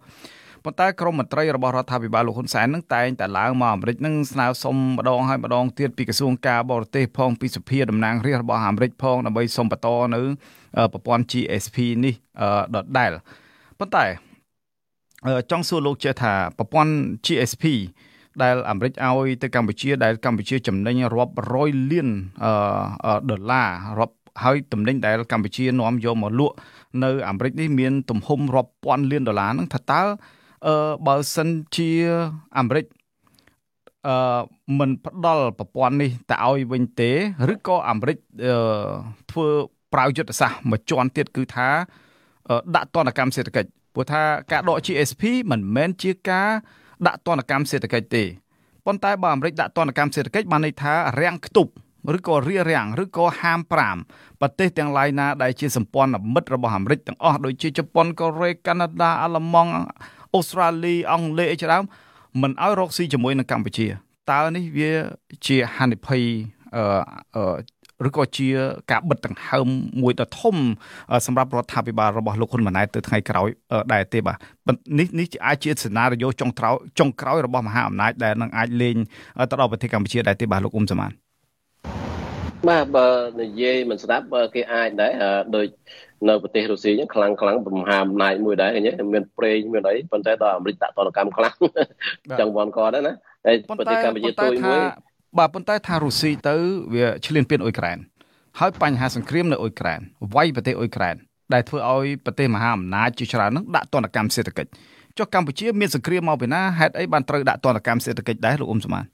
ប៉ុន្តែក្រមមន្ត្រីរបស់រដ្ឋាភិបាលលោកហ៊ុនសែននឹងតែងតែឡើងមកអាមេរិកនឹងស្នើសុំម្ដងហើយម្ដងទៀតពីក្រសួងការបរទេសផងពីសភាតំណាងរាស្ត្ររបស់អាមេរិកផងដើម្បីសុំបន្តនៅប្រព័ន្ធ GSP នេះដដែលប៉ុន្តែចង់សួរលោកចេះថាប្រព័ន្ធ GSP ដែលអាមេរិកឲ្យទៅកម្ពុជាដែលកម្ពុជាចំណេញរាប់រយលានដុល្លាររាប់ហើយតំណែងដែលកម្ពុជានាំយកមកលក់នៅអាមេរិកនេះមានទំហំរាប់ពាន់លានដុល្លារហ្នឹងថាតើអឺបើសិនជាអាមេរិកអឺមិនផ្ដល់ប្រព័ន្ធនេះទៅឲ្យវិញទេឬក៏អាមេរិកអឺធ្វើប្រើយុទ្ធសាស្ត្រមួយជាន់ទៀតគឺថាដាក់ទណ្ឌកម្មសេដ្ឋកិច្ចព្រោះថាការដក GSP មិនមែនជាការ ដាក់ទណ្ឌកម្មសេដ្ឋកិច្ចទេប៉ុន្តែបើអាមេរិកដាក់ទណ្ឌកម្មសេដ្ឋកិច្ចបានន័យថារាំងខ្ទប់ឬក៏រារាំងឬក៏ហាម5ប្រទេសទាំងឡាយណាដែលជាសម្ព័ន្ធមិត្តរបស់អាមេរិកទាំងអស់ដូចជាជប៉ុនកូរ៉េកាណាដាអាល្លឺម៉ង់អូស្ត្រាលីអង់គ្លេសអីជាដើមមិនឲ្យរកស៊ីជាមួយនឹងកម្ពុជាតើនេះវាជាហានិភ័យអឺ ឬក៏ជាការបិទដង្ហើមមួយដ៏ធំសម្រាប់រដ្ឋាភិបាលរបស់លោកហ៊ុនម៉ាណែតទៅថ្ងៃក្រោយដែរទេបាទនេះនេះអាចជាសេណារីយ៉ូចុងក្រោយចុងក្រោយរបស់មហាអំណាចដែលនឹងអាចលេងទៅដល់ប្រទេសកម្ពុជាដែរទេបាទលោកអ៊ុំសមានបាទបើនិយាយមិនស្ដាប់គេអាចដែរដូចនៅប្រទេសរុស្ស៊ីហ្នឹងខ្លាំងខ្លាំងមហាអំណាចមួយដែរឃើញទេមានប្រេងមានអីប៉ុន្តែដល់អាមេរិកដាក់តនកម្មខ្លាំងចង់វ៉ាន់កដែរណាហើយប្រទេសកម្ពុជាទួយមួយ បាទប៉ុន្តែថារុស្ស៊ីទៅវាឈ្លានពានអ៊ុយក្រែនហើយបញ្ហាសង្គ្រាមនៅអ៊ុយក្រែនវាយប្រទេសអ៊ុយក្រែនដែលធ្វើឲ្យប្រទេសមហាអំណាចជាច្រើននឹងដាក់ទណ្ឌកម្មសេដ្ឋកិច្ចចុះកម្ពុជាមានសង្គ្រាមមកពីណាហេតុអីបានត្រូវដាក់ទណ្ឌកម្មសេដ្ឋកិច្ចដែរលោកអ៊ុំសមាន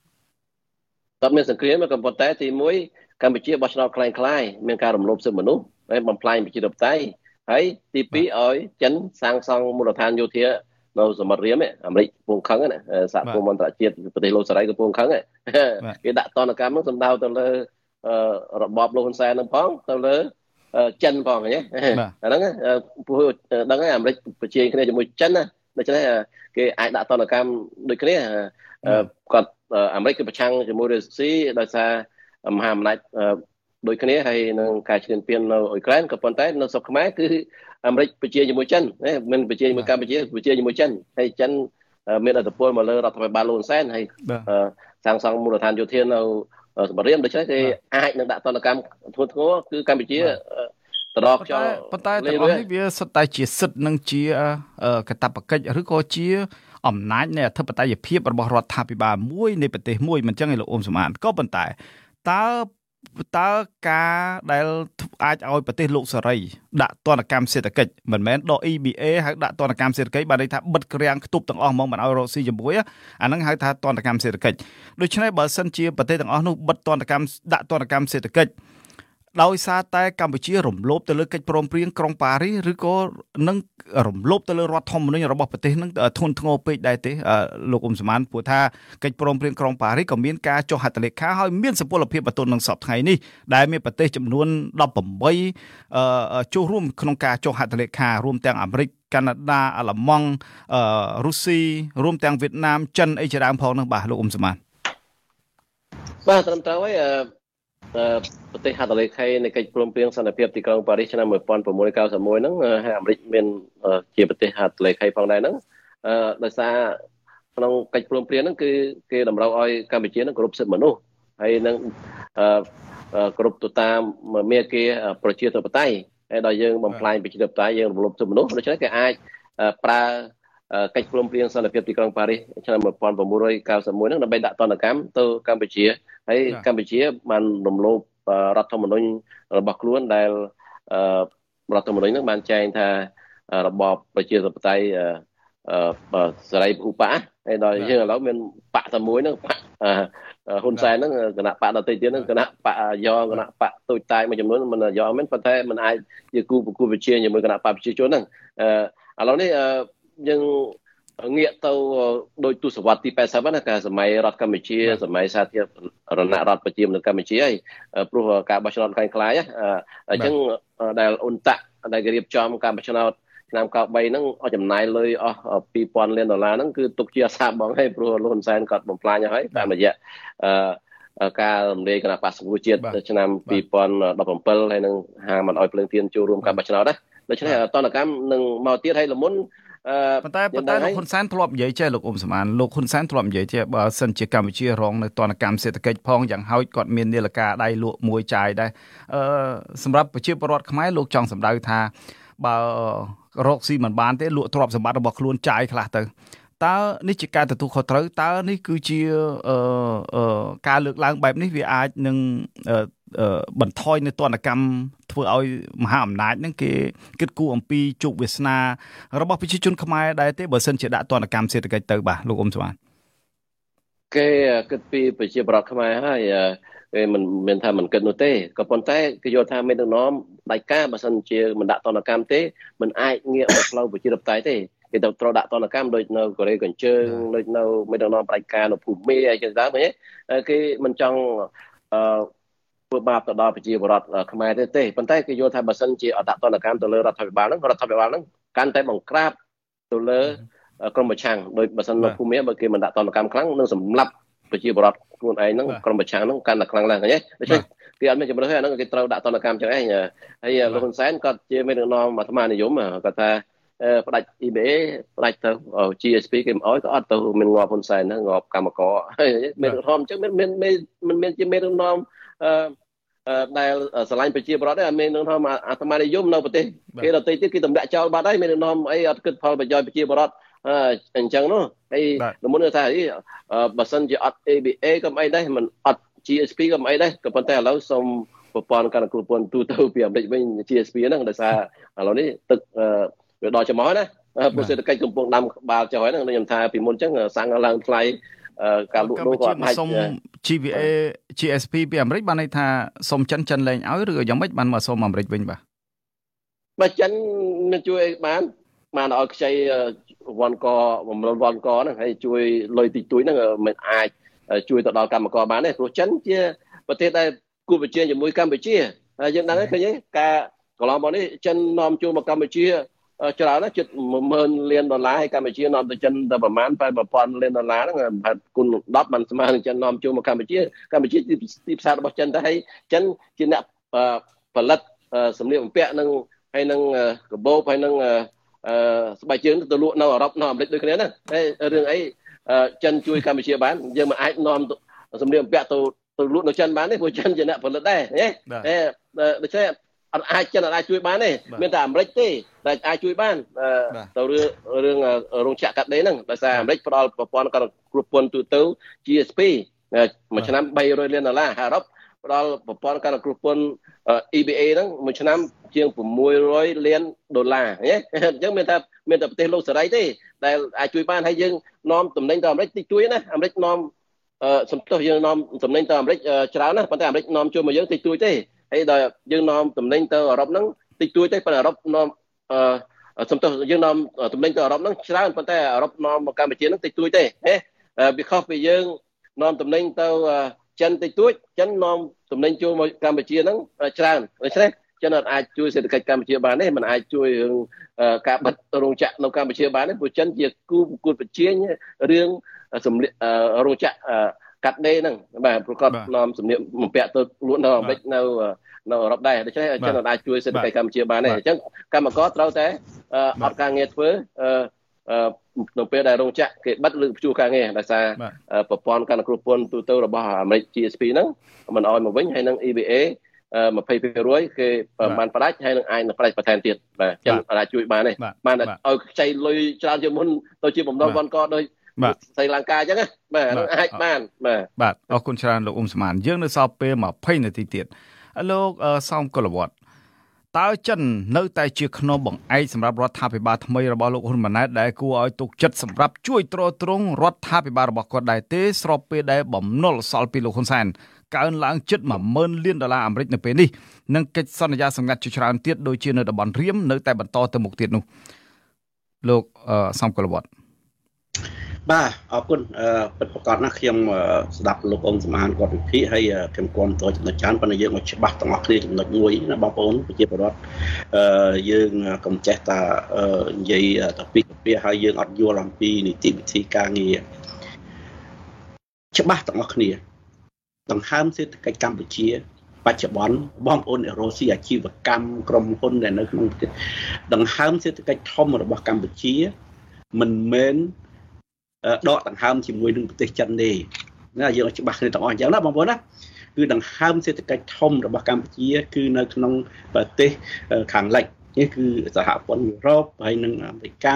តើមានសង្គ្រាមក៏ប៉ុន្តែទី1កម្ពុជាបោះឆ្នោតคล้ายคล้ายមានការរំលោភសិទ្ធិមនុស្សហើយបំផ្លាញប្រជាធិបតេយ្យហើយទី2ឲ្យចិនសាងសង់មូលដ្ឋានយោធា នៅសមុទ្ររៀមអាមេរិកកំពុងខឹងណាសហគមន៍អន្តរជាតិប្រទេសលោកសេរីកំពុងខឹងគេដាក់តនកម្មនឹងសំដៅទៅលើរបបលោកហ៊ុនសែននឹងផងទៅលើចិនផងហ្នឹងអាហ្នឹងព្រោះដឹងហើយអាមេរិកប្រជាគ្នាជាមួយចិនណាដូច្នេះគេអាចដាក់តនកម្មដូចគ្នាគាត់អាមេរិកគឺប្រឆាំងជាមួយរុស្ស៊ីដោយសារមហាអំណាច ដូចគ្នាហើយនឹងការឈ្លានពាននៅអ៊ុយក្រែនក៏ប៉ុន្តែនៅស្រុកខ្មែរគឺអាមេរិកប្រជាជាមួយចិនណាមិនប្រជាជាមួយកម្ពុជាប្រជាជាមួយចិនហើយចិនមានអធិបុលមកលើរដ្ឋាភិបាលលន់សែនហើយសាងសង់មូលដ្ឋានយោធានៅសម្បរៀមដូច្នេះគេអាចនឹងដាក់តនកម្មធ្ងន់ធ្ងរគឺកម្ពុជាតរខ្យល់ប៉ុន្តែទាំងអស់នេះវាសុទ្ធតែជាសិទ្ធិនិងជាកតបកិច្ចឬក៏ជាអំណាចនៃអធិបតេយ្យភាពរបស់រដ្ឋាភិបាលមួយនៃប្រទេសមួយមិនចឹងឯលោកអ៊ុំសំអានក៏ប៉ុន្តែតើ តើការដែលអាចឲ្យប្រទេសលោកសេរីដាក់ទណ្ឌកម្មសេដ្ឋកិច្ចមិនមែនដក EBA ហៅដាក់ទណ្ឌកម្មសេដ្ឋកិច្ចបានន័យថាបិទក្រាំងខ្ទប់ទាំងអស់ហ្មងមិនឲ្យរកស៊ីជាមួយអាហ្នឹងហៅថាទណ្ឌកម្មសេដ្ឋកិច្ចដូច្នេះបើសិនជាប្រទេសទាំងអស់នោះបិទទណ្ឌកម្មដាក់ទណ្ឌកម្មសេដ្ឋកិច្ច ដោយសារតែកម្ពុជារំលោភទៅលើកិច្ចព្រមព្រៀងក្រុងប៉ារីសឬក៏នឹងរំលោភទៅលើរដ្ឋធម្មនុញ្ញរបស់ប្រទេសនឹងធនធ្ងរពេកដែរទេលោកអ៊ុំសមានព្រោះថាកិច្ចព្រមព្រៀងក្រុងប៉ារីសក៏មានការចុះហត្ថលេខាហើយមានសុពលភាពបន្ទន់នឹងសពថ្ងៃនេះដែលមានប្រទេសចំនួន18ចូលរួមក្នុងការចុះហត្ថលេខារួមទាំងអាមេរិកកាណាដាអាល្លឺម៉ង់រុស្ស៊ីរួមទាំងវៀតណាមចិនអីជាដើមផងនោះបាទលោកអ៊ុំសមានបាទត្រឹមត្រូវហើយ ប្រទេសហត្ថលេខីនៃកិច្ចព្រមព្រៀងសន្តិភាពទីក្រុងប៉ារីសឆ្នាំ1691ហ្នឹងហើយអាមេរិកមានជាប្រទេសហត្ថលេខីផងដែរហ្នឹងដោយសារក្នុងកិច្ចព្រមព្រៀងហ្នឹងគឺគេតម្រូវឲ្យកម្ពុជានឹងគោរពសិទ្ធិមនុស្សហើយនឹងគោរពទៅតាមមេគាប្រជាធិបតេយ្យហើយដល់យើងបំផ្លាញប្រជាធិបតេយ្យយើងរំលោភសិទ្ធិមនុស្សដូច្នេះគេអាចប្រើ កិច្ចព្រមព្រៀងសន្តិភាពទីក្រុងប៉ារីសឆ្នាំ1991ហ្នឹងដើម្បីដាក់ទណ្ឌកម្មទៅកម្ពុជាហើយកម្ពុជាបានរំលោភរដ្ឋធម្មនុញ្ញរបស់ខ្លួនដែលរដ្ឋធម្មនុញ្ញហ្នឹងបានចែងថារបបប្រជាធិបតេយ្យសេរីភូប៉ាហើយដល់យើងឥឡូវមានបកតែមួយហ្នឹងបកហ៊ុនសែនហ្នឹងគណៈបកដទៃទៀតហ្នឹងគណៈបកយ៉ងគណៈបកទូចតាយមួយចំនួនមិនយ៉ងមែនប៉ុន្តែมันអាចជាគូប្រគួតវិជាជាមួយគណៈបកប្រជាជនហ្នឹងឥឡូវនេះ យើងងាកទៅដោយទស្សវត្សទី80ណាកាសម័យរដ្ឋកម្ពុជាសម័យសាធារណរដ្ឋប្រជាមានិតកម្ពុជាហើយព្រោះការបោះឆ្នោតខ្លាំងខ្លាយអញ្ចឹងដែលអ៊ុនតាក់ដែលគេរៀបចំការបោះឆ្នោតឆ្នាំ93ហ្នឹងអស់ចំណាយលុយអស់2000លានដុល្លារហ្នឹងគឺទុកជាអាសាបងហើយព្រោះលោកហ៊ុនសែនគាត់បំផ្លាញហើយតាមរយៈអឺការរំលាយគណៈបក្សសង្គ្រោះជាតិឆ្នាំ2017ហើយនឹងហាងមិនអោយភ្លើងទៀនចូលរួមការបោះឆ្នោតណាដូច្នេះតនកម្មនឹងមកទៀតហើយលមុន ប៉ុន្តែប៉ុន្តែលោកហ៊ុនសែនធ្លាប់និយាយចេះលោកអ៊ុំសមានលោកហ៊ុនសែនធ្លាប់និយាយចេះបើសិនជាកម្ពុជារងនៅទណ្ឌកម្មសេដ្ឋកិច្ចផងយ៉ាងហោចគាត់មាននាឡិកាដៃលក់មួយចាយដែរអឺសម្រាប់ប្រជាពលរដ្ឋខ្មែរលោកចង់សម្ដៅថាបើរកស៊ីមិនបានទេលក់ទ្រព្យសម្បត្តិរបស់ខ្លួនចាយខ្លះទៅតើនេះជាការទទួលខុសត្រូវតើនេះគឺជាការលើកឡើងបែបនេះវាអាចនឹង បន្ថយនៅទណ្ឌកម្មធ្វើឲ្យមហាអំណាចហ្នឹងគេគិតគូរអំពីជោគវាសនារបស់ប្រជាជនខ្មែរដែរទេបើសិនជាដាក់ទណ្ឌកម្មសេដ្ឋកិច្ចទៅបាទលោកអ៊ុំស្វានគេគិតពីប្រជាប្រដ្ឋខ្មែរហើយគេមិនមានថាមិនគិតនោះទេក៏ប៉ុន្តែគេយល់ថាមេដឹកនាំដៃការបើសិនជាមិនដាក់តនកម្មទេមិនអាចងាកមកផ្លូវប្រជាធិបតេយ្យទេគេទៅត្រូវដាក់តនកម្មដូចនៅកូរ៉េកញ្ជើងដូចនៅមេដឹកនាំផ្ដាច់ការនៅភូមិអីចឹងទៅឃើញគេមិនចង់អឺ ធ្វើបាបទៅដល់ប្រជាពលរដ្ឋខ្មែរទេទេប៉ុន្តែគេយល់ថាបើសិនជាអដាក់តនកម្មទៅលើរដ្ឋាភិបាលហ្នឹងរដ្ឋាភិបាលហ្នឹងកាន់តែបង្ក្រាបទៅលើក្រមប្រឆាំងដោយបើសិននៅភូមិបើគេមិនដាក់តនកម្មខ្លាំងនឹងសម្លាប់ប្រជាពលរដ្ឋខ្លួនឯងហ្នឹងក្រមប្រឆាំងហ្នឹងកាន់តែខ្លាំងឡើងឃើញទេដូច្នេះគេអត់មានជំរឿនទេអាហ្នឹងគេត្រូវដាក់តនកម្មចឹងឯងហើយលោកហ៊ុនសែនគាត់ជាមេដឹកនាំអាត្មានិយមគាត់ថា ផ្ដាច់ EBA ផ្ដាច់ទៅ GSP គេមិនអោយក៏អត់ទៅមានងាប់ហ៊ុនសែនហ្នឹងងាប់កម្មករមានរដ្ឋអញ្ចឹងមានមានមិនមានជាមេដឹកនាំអឺដែលឆ្លាញ់ប្រជាប្រដ្ឋទេអត់មាននឹងថាអាត្មានិយមនៅប្រទេសគេដទៃទៀតគេទម្លាក់ចោលបាត់ហើយមាននឹងអីអត់គិតផលប្រយោជន៍ប្រជាប្រដ្ឋអញ្ចឹងនោះហើយលមុនថាអីបើសិនជាអត់ ABA ក៏មិនអីដែរមិនអត់ GSP ក៏មិនអីដែរក៏ប៉ុន្តែឥឡូវសូមប្រព័ន្ធការគ្រប់គ្រងទូទៅពីអាមេរិកវិញ GSP ហ្នឹងដោយសារឥឡូវនេះទឹក វាដល់ចំហណាពុសេដ្ឋកិច្ចកំពុងដាំក្បាលចុះហើយហ្នឹងខ្ញុំថាពីមុនអញ្ចឹងសាំងឡើងថ្លៃការលក់ដូរក៏អត់អាចសុំ GVA GSP ពីអាមេរិកបានន័យថាសុំចិនចិនលែងឲ្យឬយ៉ាងម៉េចបានមកសុំអាមេរិកវិញបាទបើចិននឹងជួយបានបានឲ្យខ្ចីវ៉ាន់កបំរុងវ៉ាន់កហ្នឹងហើយជួយលុយតិចតួចហ្នឹងមិនអាចជួយទៅដល់កម្មករបានទេព្រោះចិនជាប្រទេសដែលគូប្រជែងជាមួយកម្ពុជាហើយយើងដឹងហើយឃើញទេការកន្លងមកនេះចិននាំចូលមកកម្ពុជា ច្រើនណាស់ជិត10000លានដុល្លារហើយកម្ពុជានាំទៅចិនទៅប្រមាណ8000លានដុល្លារហ្នឹងប្រហែលគុណ10បានស្មើនឹងចិននាំចូលមកកម្ពុជាកម្ពុជាទីផ្សាររបស់ចិនទៅហើយចិនជាអ្នកផលិតសម្លៀកបំពាក់និងហើយនឹងកាបូបហើយនឹងអឺស្បែកជើងទៅលក់នៅអឺរ៉ុបនៅអាមេរិកដូចគ្នាណាហើយរឿងអីចិនជួយកម្ពុជាបានយើងមិនអាចនាំសម្លៀកបំពាក់ទៅទៅលក់នៅចិនបានទេព្រោះចិនជាអ្នកផលិតដែរហ៎ដូច្នេះ អត់អាចចិនអត់អាចជួយបានទេមានតែអាមេរិកទេដែលអាចជួយបានទៅរឿងរឿងរោងចក្រកាត់ដេរហ្នឹងដោយសារអាមេរិកផ្ដល់ប្រព័ន្ធគ្រប់ពន្ធទូទៅ GSP មួយឆ្នាំ300លានដុល្លារអឺរ៉ុបផ្ដល់ប្រព័ន្ធការគ្រប់ពន្ធ EBA ហ្នឹងមួយឆ្នាំជាង600លានដុល្លារណាអញ្ចឹងមានថាមានតែប្រទេសលោកសេរីទេដែលអាចជួយបានហើយយើងនាំតំណែងទៅអាមេរិកតិចតួចណាអាមេរិកនាំសំទោសយើងនាំតំណែងទៅអាមេរិកច្រើនណាប៉ុន្តែអាមេរិកនាំជួយមកយើងតិចតួចទេ ហើយដល់យើងនាំតំណែងទៅអឺរ៉ុបហ្នឹងតិចតួចទេប៉ុន្តែអឺរ៉ុបនាំអឺសំទោសយើងនាំតំណែងទៅអឺរ៉ុបហ្នឹងច្រើនប៉ុន្តែអឺរ៉ុបនាំមកកម្ពុជាហ្នឹងតិចតួចទេហេវាខុសពីយើងនាំតំណែងទៅចិនតិចតួចចិននាំតំណែងចូលមកកម្ពុជាហ្នឹងច្រើនដូច្នេះចិនអាចជួយសេដ្ឋកិច្ចកម្ពុជាបានទេมันអាចជួយរឿងការបិទរោងចក្រនៅកម្ពុជាបានទេព្រោះចិនជាគូប្រកួតប្រជែងរឿងសម្លៀករោងចក្រ កាត់ដេរហ្នឹងបាទប្រកបនាំសម្លៀកបំពាក់ទៅលក់នៅអាមេរិកនៅនៅអឺរ៉ុបដែរដូច្នេះចិនអាចជួយសេដ្ឋកិច្ចកម្ពុជាបានទេអញ្ចឹងកម្មករត្រូវតែអត់ការងារធ្វើនៅពេលដែលរោងចក្រគេបិទឬព្យួរការងារដោយសារប្រព័ន្ធការគ្រប់គ្រងទូទៅរបស់អាមេរិក GSP ហ្នឹងមិនអោយមកវិញហើយនឹង EBA 20%គេបានផ្ដាច់ហើយនឹងអាចនឹងផ្ដាច់បន្ថែមទៀតបាទចឹងអាចជួយបានទេបានឲ្យខ្ចីលុយច្រើនជាងមុនទៅជាបំណុលវ៉ាន់កដោយ ស្រីលង្កាអញ្ចឹងណាបាទអាចបានបាទបាទអរគុណច្រើនលោកអ៊ុំស្មានយើងនៅសល់ពេល20នាទីទៀតលោកសោមកុលវត្តតើចិននៅតែជាខ្នងបង្អែកសម្រាប់រដ្ឋាភិបាលថ្មីរបស់លោកហ៊ុនម៉ាណែតដែលគួរឲ្យទុកចិត្តសម្រាប់ជួយទ្រទ្រង់រដ្ឋាភិបាលរបស់គាត់ដែរទេស្របពេលដែលបំណុលសល់ពីលោកហ៊ុនសែនកើនឡើងជិត10000លានដុល្លារអាមេរិកនៅពេលនេះនិងកិច្ចសន្យាសម្ងាត់ជាច្រើនទៀតដូចជានៅតំបន់រៀមនៅតែបន្តទៅមុខទៀតនោះលោកសំកុលវត្ត បាទអរគុណពិតប្រកបណាស់ខ្ញុំស្ដាប់លោកអ៊ំសមានគាត់វិភាគហើយខ្ញុំគាំទ្រចំណុចច្រើនប៉ុន្តែយើងមកច្បាស់ទាំងអស់គ្នាចំណុចមួយណាបងប្អូនប្រជាពលរដ្ឋអឺយើងកុំចេះតែនិយាយទៅពីពីហើយយើងអត់យល់អំពីនីតិវិធីការងារច្បាស់ទាំងអស់គ្នាដង្ហើមសេដ្ឋកិច្ចកម្ពុជាបច្ចុប្បន្នបងប្អូនអ្នករស់ស៊ីអាជីវកម្មក្រុមហ៊ុនដែលនៅក្នុងប្រទេសដង្ហើមសេដ្ឋកិច្ចធំរបស់កម្ពុជាមិនមែន ដកដង្ហើមជាមួយនឹងប្រទេសចិនទេណាយើងឲ្យច្បាស់គ្នាទាំងអស់អញ្ចឹងណាបងប្អូនណាគឺដង្ហើមសេដ្ឋកិច្ចធំរបស់កម្ពុជា គឺនៅក្នុងប្រទេសខាងលិចនេះគឺសហព័ន្ធយុរ៉ុបហើយនិងអាមេរិក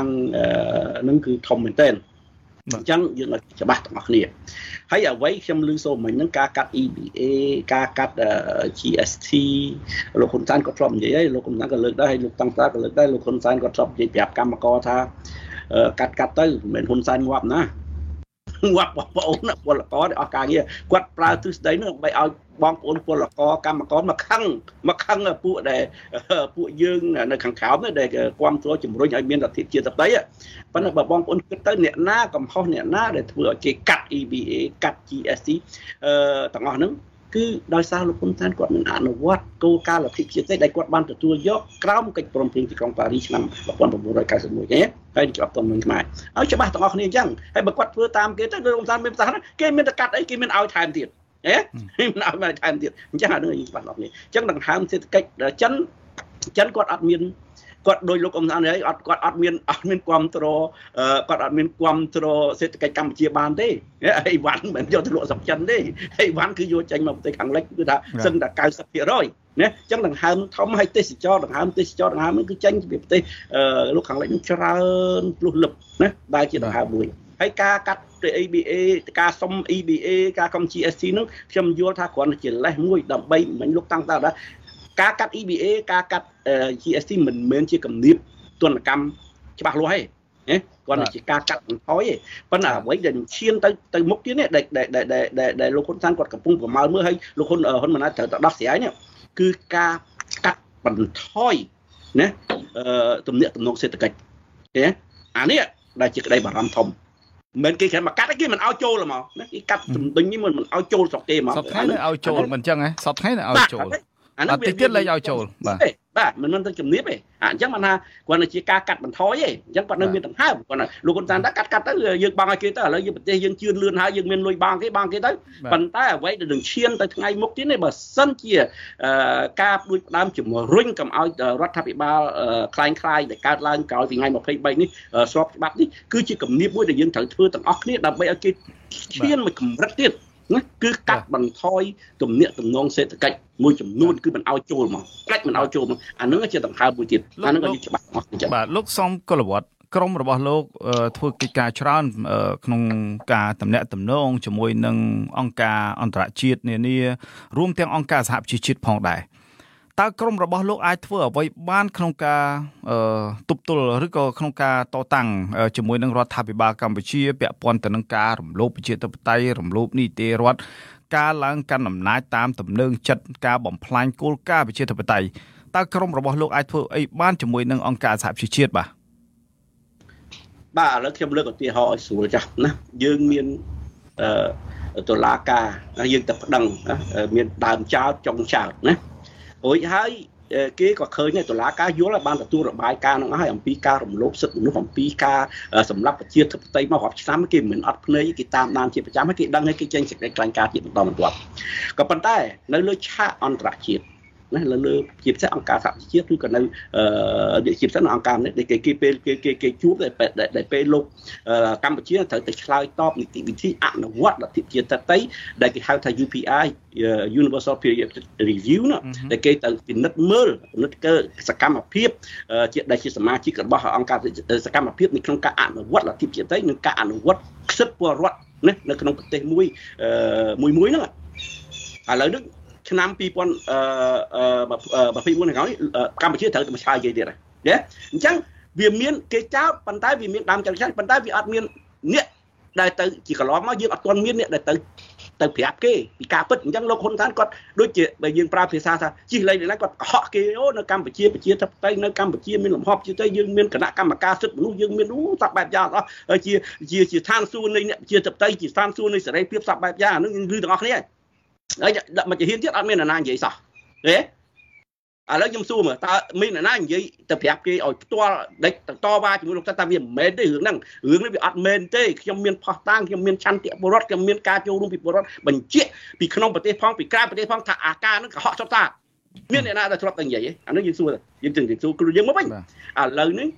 នឹងគឺធំមែនទែនអញ្ចឹងយើងឲ្យច្បាស់ទាំងអស់គ្នាហើយអ្វីខ្ញុំលើសូមមិញហ្នឹងការកាត់ EBA ការកាត់ GST លោកហ៊ុនសែនក៏ធ្លាប់និយាយហើយលោកហ៊ុនសែនក៏លើកដែរហើយលោកតាំងតាក៏លើកដែរលោកហ៊ុនសែនក៏ធ្លាប់និយាយប្រាប់កម្មករថា កាត់កាត់ទៅមិនមែនហ៊ុនសែនងាប់ណាងាប់បងប្អូនពលករអស់ការងារគាត់ប្រើទ្រឹស្ដីនោះដើម្បីឲ្យបងប្អូនពលករកម្មករមកខឹងមកខឹងពួកដែលពួកយើងនៅខាងក្រោមដែលគ្រប់គ្រងជំរុញឲ្យមានលទ្ធិជាតិតីប៉ុន្តែបើបងប្អូនគិតទៅអ្នកណាកំហុសអ្នកណាដែលធ្វើឲ្យគេកាត់ EBA កាត់ GST អឺទាំងអស់ហ្នឹង គឺដោយសារលោកហ៊ុនសែនគាត់មិនអនុវត្តគោលការណ៍លទ្ធិជាតិដែលគាត់បានទទួលយកក្រោមកិច្ចព្រមព្រៀងទីក្រុងប៉ារីសឆ្នាំ1991ទេហើយច្បាប់ទំនឹងខ្មែរឲ្យច្បាស់ទាំងអស់គ្នាអញ្ចឹងហើយបើគាត់ធ្វើតាមគេទៅលោកហ៊ុនសែនមានប្រសាសន៍គេមានតែកាត់អីគេមានឲ្យថែមទៀតហេមិនឲ្យមកថែមទៀតអញ្ចឹងអានឹងច្បាស់ដល់នេះអញ្ចឹងដង្ហើមសេដ្ឋកិច្ចចិនចិនគាត់អត់មាន គាត់ដោយលោកអ៊ំសានហើយអត់គាត់អត់មានអត់មានគ្រប់គ្រងគាត់អត់មានគ្រប់គ្រងសេដ្ឋកិច្ចកម្ពុជាបានទេអីវ៉ាន់មិនយកទៅលក់ស្រុកចិនទេអីវ៉ាន់គឺយកចេញមកប្រទេសខាងលិចគឺថាសឹងតែ90%ណាអញ្ចឹងដង្ហើមធំឲ្យទេសចរដង្ហើមទេសចរដង្ហើមនេះគឺចេញពីប្រទេសលោកខាងលិចនឹងច្រើនផ្លុះលឹបណាដែលជាដង្ហើមមួយហើយការកាត់ ABA ការសុំ EBA ការកុំ GST នោះខ្ញុំយល់ថាគ្រាន់តែជាលេសមួយដើម្បីមិនលោកតាំងតើ ការកាត់ EBA ការកាត់ GST មិនមែនជាគំនាបទនកម្មច្បាស់លាស់ទេណាគាត់ជាការកាត់បន្ថយទេប៉ុន្តែអ្វីដែលឈានទៅទៅមុខទៀតនេះដែលដែលដែលដែលលោកហ៊ុនសែនគាត់កំពុងប្រមាលមើលឲ្យលោកហ៊ុនហ៊ុនម៉ាណែតត្រូវទៅដោះស្រាយនេះគឺការកាត់បន្ថយណាអឺទំនាក់ទំនងសេដ្ឋកិច្ចទេអានេះដែលជាក្តីបារម្ភធំមិនគេគ្រាន់មកកាត់គេមិនឲ្យចូលហ្មងណាគេកាត់ទំនិញនេះមិនមិនឲ្យចូលស្រុកទេហ្មងសពថ្ងៃនៅឲ្យចូលមិនអញ្ចឹងហ៎សពថ្ងៃនៅឲ្យចូល អានោះវាទៀតលេងឲ្យចូលបាទបាទមិនមិនទៅជំនាញទេអាអញ្ចឹងបានថាគាត់នៅជាការកាត់បន្ថយទេអញ្ចឹងគាត់នៅមានដង្ហើមគាត់លោកហ៊ុនសែនតែកាត់កាត់ទៅយើងបង់ឲ្យគេទៅឥឡូវយើងប្រទេសយើងជឿនលឿនហើយយើងមានលុយបង់គេបង់គេទៅប៉ុន្តែអ្វីដែលនឹងឈានទៅថ្ងៃមុខទៀតនេះបើសិនជាការដូចផ្ដើមជំរុញកុំឲ្យរដ្ឋាភិបាលคล้ายคล้ายដែលកើតឡើងក្រោយពីថ្ងៃ23នេះស្របច្បាប់នេះគឺជាគំនាបមួយដែលយើងត្រូវធ្វើទាំងអស់គ្នាដើម្បីឲ្យគេឈានមួយកម្រិតទៀត ណាគឺកាត់បន្ថយទំនាក់ទំនងសេដ្ឋកិច្ចមួយចំនួនគឺមិនឲ្យចូលមកកាច់មិនឲ្យចូលមកអានឹងជាដង្ហើមមួយទៀតអានឹងក៏ច្បាស់មកចឹងបាទលោកសំកុលវត្តក្រមរបស់លោកធ្វើកិច្ចការច្រើនក្នុងការតំណាក់តំណងជាមួយនឹងអង្គការអន្តរជាតិនានារួមទាំងអង្គការសហប្រជាជាតិផងដែរ តើក្រមរបស់លោកអាចធ្វើអ្វីបានក្នុងការទប់ទល់ឬក៏ក្នុងការតតាំងជាមួយនឹងរដ្ឋាភិបាលកម្ពុជាពាក់ព័ន្ធទៅនឹងការរំលោភប្រជាធិបតេយ្យរំលោភនីតិរដ្ឋការឡើងកាន់អំណាចតាមទំនឹងចិត្តការបំផ្លាញគោលការណ៍ប្រជាធិបតេយ្យតើក្រមរបស់លោកអាចធ្វើអីបានជាមួយនឹងអង្គការសហប្រជាជាតិបាទបាទឥឡូវខ្ញុំលើកឧទាហរណ៍ឲ្យស្រួលចាស់ណាយើងមានអឺតុលាការយើងតែប្តឹងមានដើមចោតចុងចោតណា រួចហើយគេក៏ឃើញតុលាការយល់ឲ្យបានទទួលរបាយការណ៍នឹងហើយអំពីការរំលោភសិទ្ធិមនុស្សអំពីការសម្លាប់ប្រជាធិបតេយ្យមករាប់ឆ្នាំគេមិនអត់ភ្នែកគេតាមដានជាប្រចាំហើយគេដឹងហើយគេចេញសេចក្តីថ្លែងការណ៍ជាបន្តបន្ទាប់ក៏ប៉ុន្តែនៅលើឆាកអន្តរជាតិ ណាលើលើជាពិសេសអង្គការសហជីវជាតិឬក៏នៅអឺជាពិសេសនៅអង្គការនេះគេគេពេលគេគេគេជួបដែលពេលលោកកម្ពុជាត្រូវតែឆ្លើយតបនីតិវិធីអនុវត្តលទ្ធិជាតិតីដែលគេហៅថា UPI Universal Periodic Review ណាដែលគេទៅពិនិត្យមើលពិនិត្យកើសកម្មភាពជាដែលជាសមាជិករបស់អង្គការសកម្មភាពនៅក្នុងការអនុវត្តលទ្ធិជាតិតីនិងការអនុវត្តសិទ្ធិពលរដ្ឋណានៅក្នុងប្រទេសមួយមួយមួយហ្នឹងឥឡូវនេះ ឆ្នាំ2021ថ្ងៃនេះកម្ពុជាត្រូវតែមកឆ្លើយគេទៀតហើយណាអញ្ចឹងវាមានគេចោតប៉ុន្តែវាមានដើមចរិតប៉ុន្តែវាអត់មានអ្នកដែលទៅជាកន្លងមកយើងអត់ទាន់មានអ្នកដែលទៅទៅប្រាប់គេពីការពិតអញ្ចឹងលោកហ៊ុនសែនគាត់ដូចជាបើយើងប្រើភាសាថាជិះលេងណាគាត់កុហកគេអូនៅកម្ពុជាប្រជាធិបតេយ្យនៅកម្ពុជាមានលំហប្រជាធិបតេយ្យយើងមានគណៈកម្មការសិទ្ធិមនុស្សយើងមានអូសពបែបយ៉ាងអស់ជាជាជាឋានសួគ៌នៃអ្នកប្រជាធិបតេយ្យជាឋានសួគ៌នៃសេរីភាពសពបែបយ៉ាងអានឹងយើងឮទាំងអស់គ្នាហើយ ដាក់មកជាហ៊ានទៀតអត់មានអ្នកណានិយាយសោះហេឥឡូវខ្ញុំសួរមើលតើមានអ្នកណានិយាយទៅប្រាប់គេឲ្យផ្ទាល់ដេកតវ៉ាជាមួយលោកថាវាមិនមែនទេរឿងហ្នឹងរឿងនេះវាអត់មែនទេខ្ញុំមានផោះតាំងខ្ញុំមានឆន្ទៈពលរដ្ឋខ្ញុំមានការចូលរួមពីពលរដ្ឋបញ្ជាក់ពីក្នុងប្រទេសផងពីក្រៅប្រទេសផងថាអាការហ្នឹងកុហកចុះតាមានអ្នកណាដែលធ្លាប់តែនិយាយអានេះយើងសួរយើងជឹងសួរគ្រូយើងមកវិញឥឡូវនេះ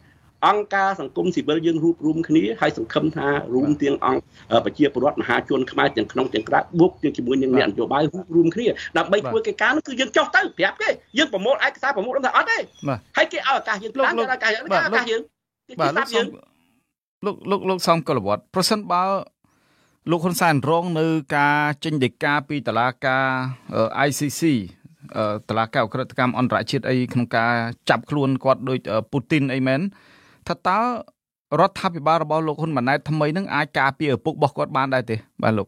អង្គការសង្គមស៊ីវិលយើងរួបរមគ្នាហើយសង្ឃឹមថារួមទាំងអង្គប្រជាពលរដ្ឋមហាជនខ្មែរទាំងក្នុងទាំងក្រៅបូកទាំងជាមួយនឹងអ្នកនយោបាយរួបរមគ្នាដើម្បីធ្វើកិច្ចការនោះគឺយើងចុះទៅប្រាប់គេយើងប្រមូលឯកសារប្រមូលដល់ថាអត់ទេហើយគេឲ្យឱកាសយើងខ្លាំងគេឲ្យឱកាសយើងឱកាសយើងបាទលោកសំលោកលោកលោកសំកុលវត្តប្រសិនបើលោកហ៊ុនសែនរងនៅការចេញដីកាពីតឡាការ ICC តឡាការអក្រិតកម្មអន្តរជាតិអីក្នុងការចាប់ខ្លួនគាត់ដោយពូទីនអីមែន ថាតើរដ្ឋាភិបាលរបស់លោកហ៊ុនម៉ាណែតថ្មីនឹងអាចការពារឪពុករបស់គាត់បានដែរទេបាទលោក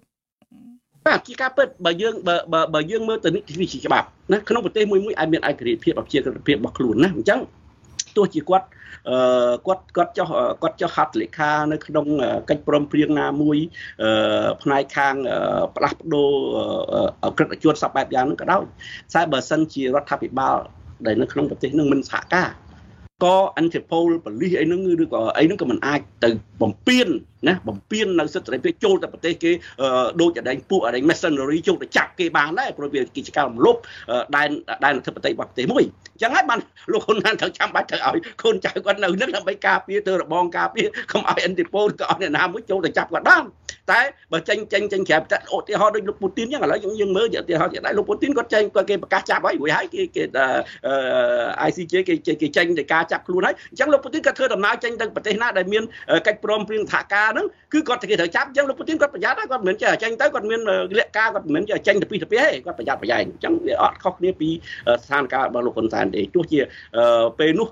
បាទជាការពិតបើយើងបើបើយើងមើលទៅនេះជាច្បាប់ណាក្នុងប្រទេសមួយមួយអាចមានឯករាជ្យភាពប្រជាក្រិតភាពរបស់ខ្លួនណាអញ្ចឹងទោះជាគាត់អឺគាត់គាត់ចោះគាត់ចោះហត្ថលេខានៅក្នុងកិច្ចព្រមព្រៀងណាមួយអឺផ្នែកខាងផ្លាស់ប្ដូរក្រិតជនសពបែបយ៉ាងហ្នឹងក៏ដោយតែបើសិនជារដ្ឋាភិបាលដែលនៅក្នុងប្រទេសនឹងមិនសហការ ក៏អន្តរពលបលិសអីហ្នឹងឬក៏អីហ្នឹងក៏មិនអាចទៅបំពេញណាបំពេញនៅសិទ្ធិសេរីភាពចូលទៅប្រទេសគេដូចអដែងពួកអដែង mercenary ចូលទៅចាប់គេបានដែរព្រោះវាកិច្ចការរំលោភដែនដែនអធិបតេយ្យរបស់ប្រទេសមួយអញ្ចឹងហើយបានលោកហ៊ុនម៉ាណែតត្រូវចាំបាច់ត្រូវឲ្យកូនចៅគាត់នៅនឹងដើម្បីការពារទៅរបងការពារកុំឲ្យអន្តរពលក៏អត់អ្នកណាមួយចូលទៅចាប់គាត់បានតែបើចេញចេញចេញក្រៅប្រទេសឧទាហរណ៍ដូចលោកពូទីនអញ្ចឹងឥឡូវយើងយើងមើលឧទាហរណ៍ជាដែរលោកពូទីនគាត់ចេញគាត់គេប្រកាសចាប់ហើយរួចហើយគេគេ ICJ គេគេចេញទៅការចាប់ខ្លួនហើយអញ្ចឹងលោកពូទីនគាត់ធ្វើដំណើរចេញទៅប្រទេសណាដែលមានកិច្ចព្រមព្រៀងសហការហ្នឹងគឺគាត់គេត្រូវចាប់អញ្ចឹងលោកពូទីនគាត់ប្រយ័ត្នហើយគាត់មិនមែនចេះចេញទៅគាត់មានលក្ខការគាត់មិនមែនចេះចេញទៅពីទៅពីទេគាត់ប្រយ័ត្នប្រយែងអញ្ចឹងវាអត់ខុសគ្នាពីស្ថានភាពរបស់លោកហ៊ុនសែនទេទោះជាពេលនោះ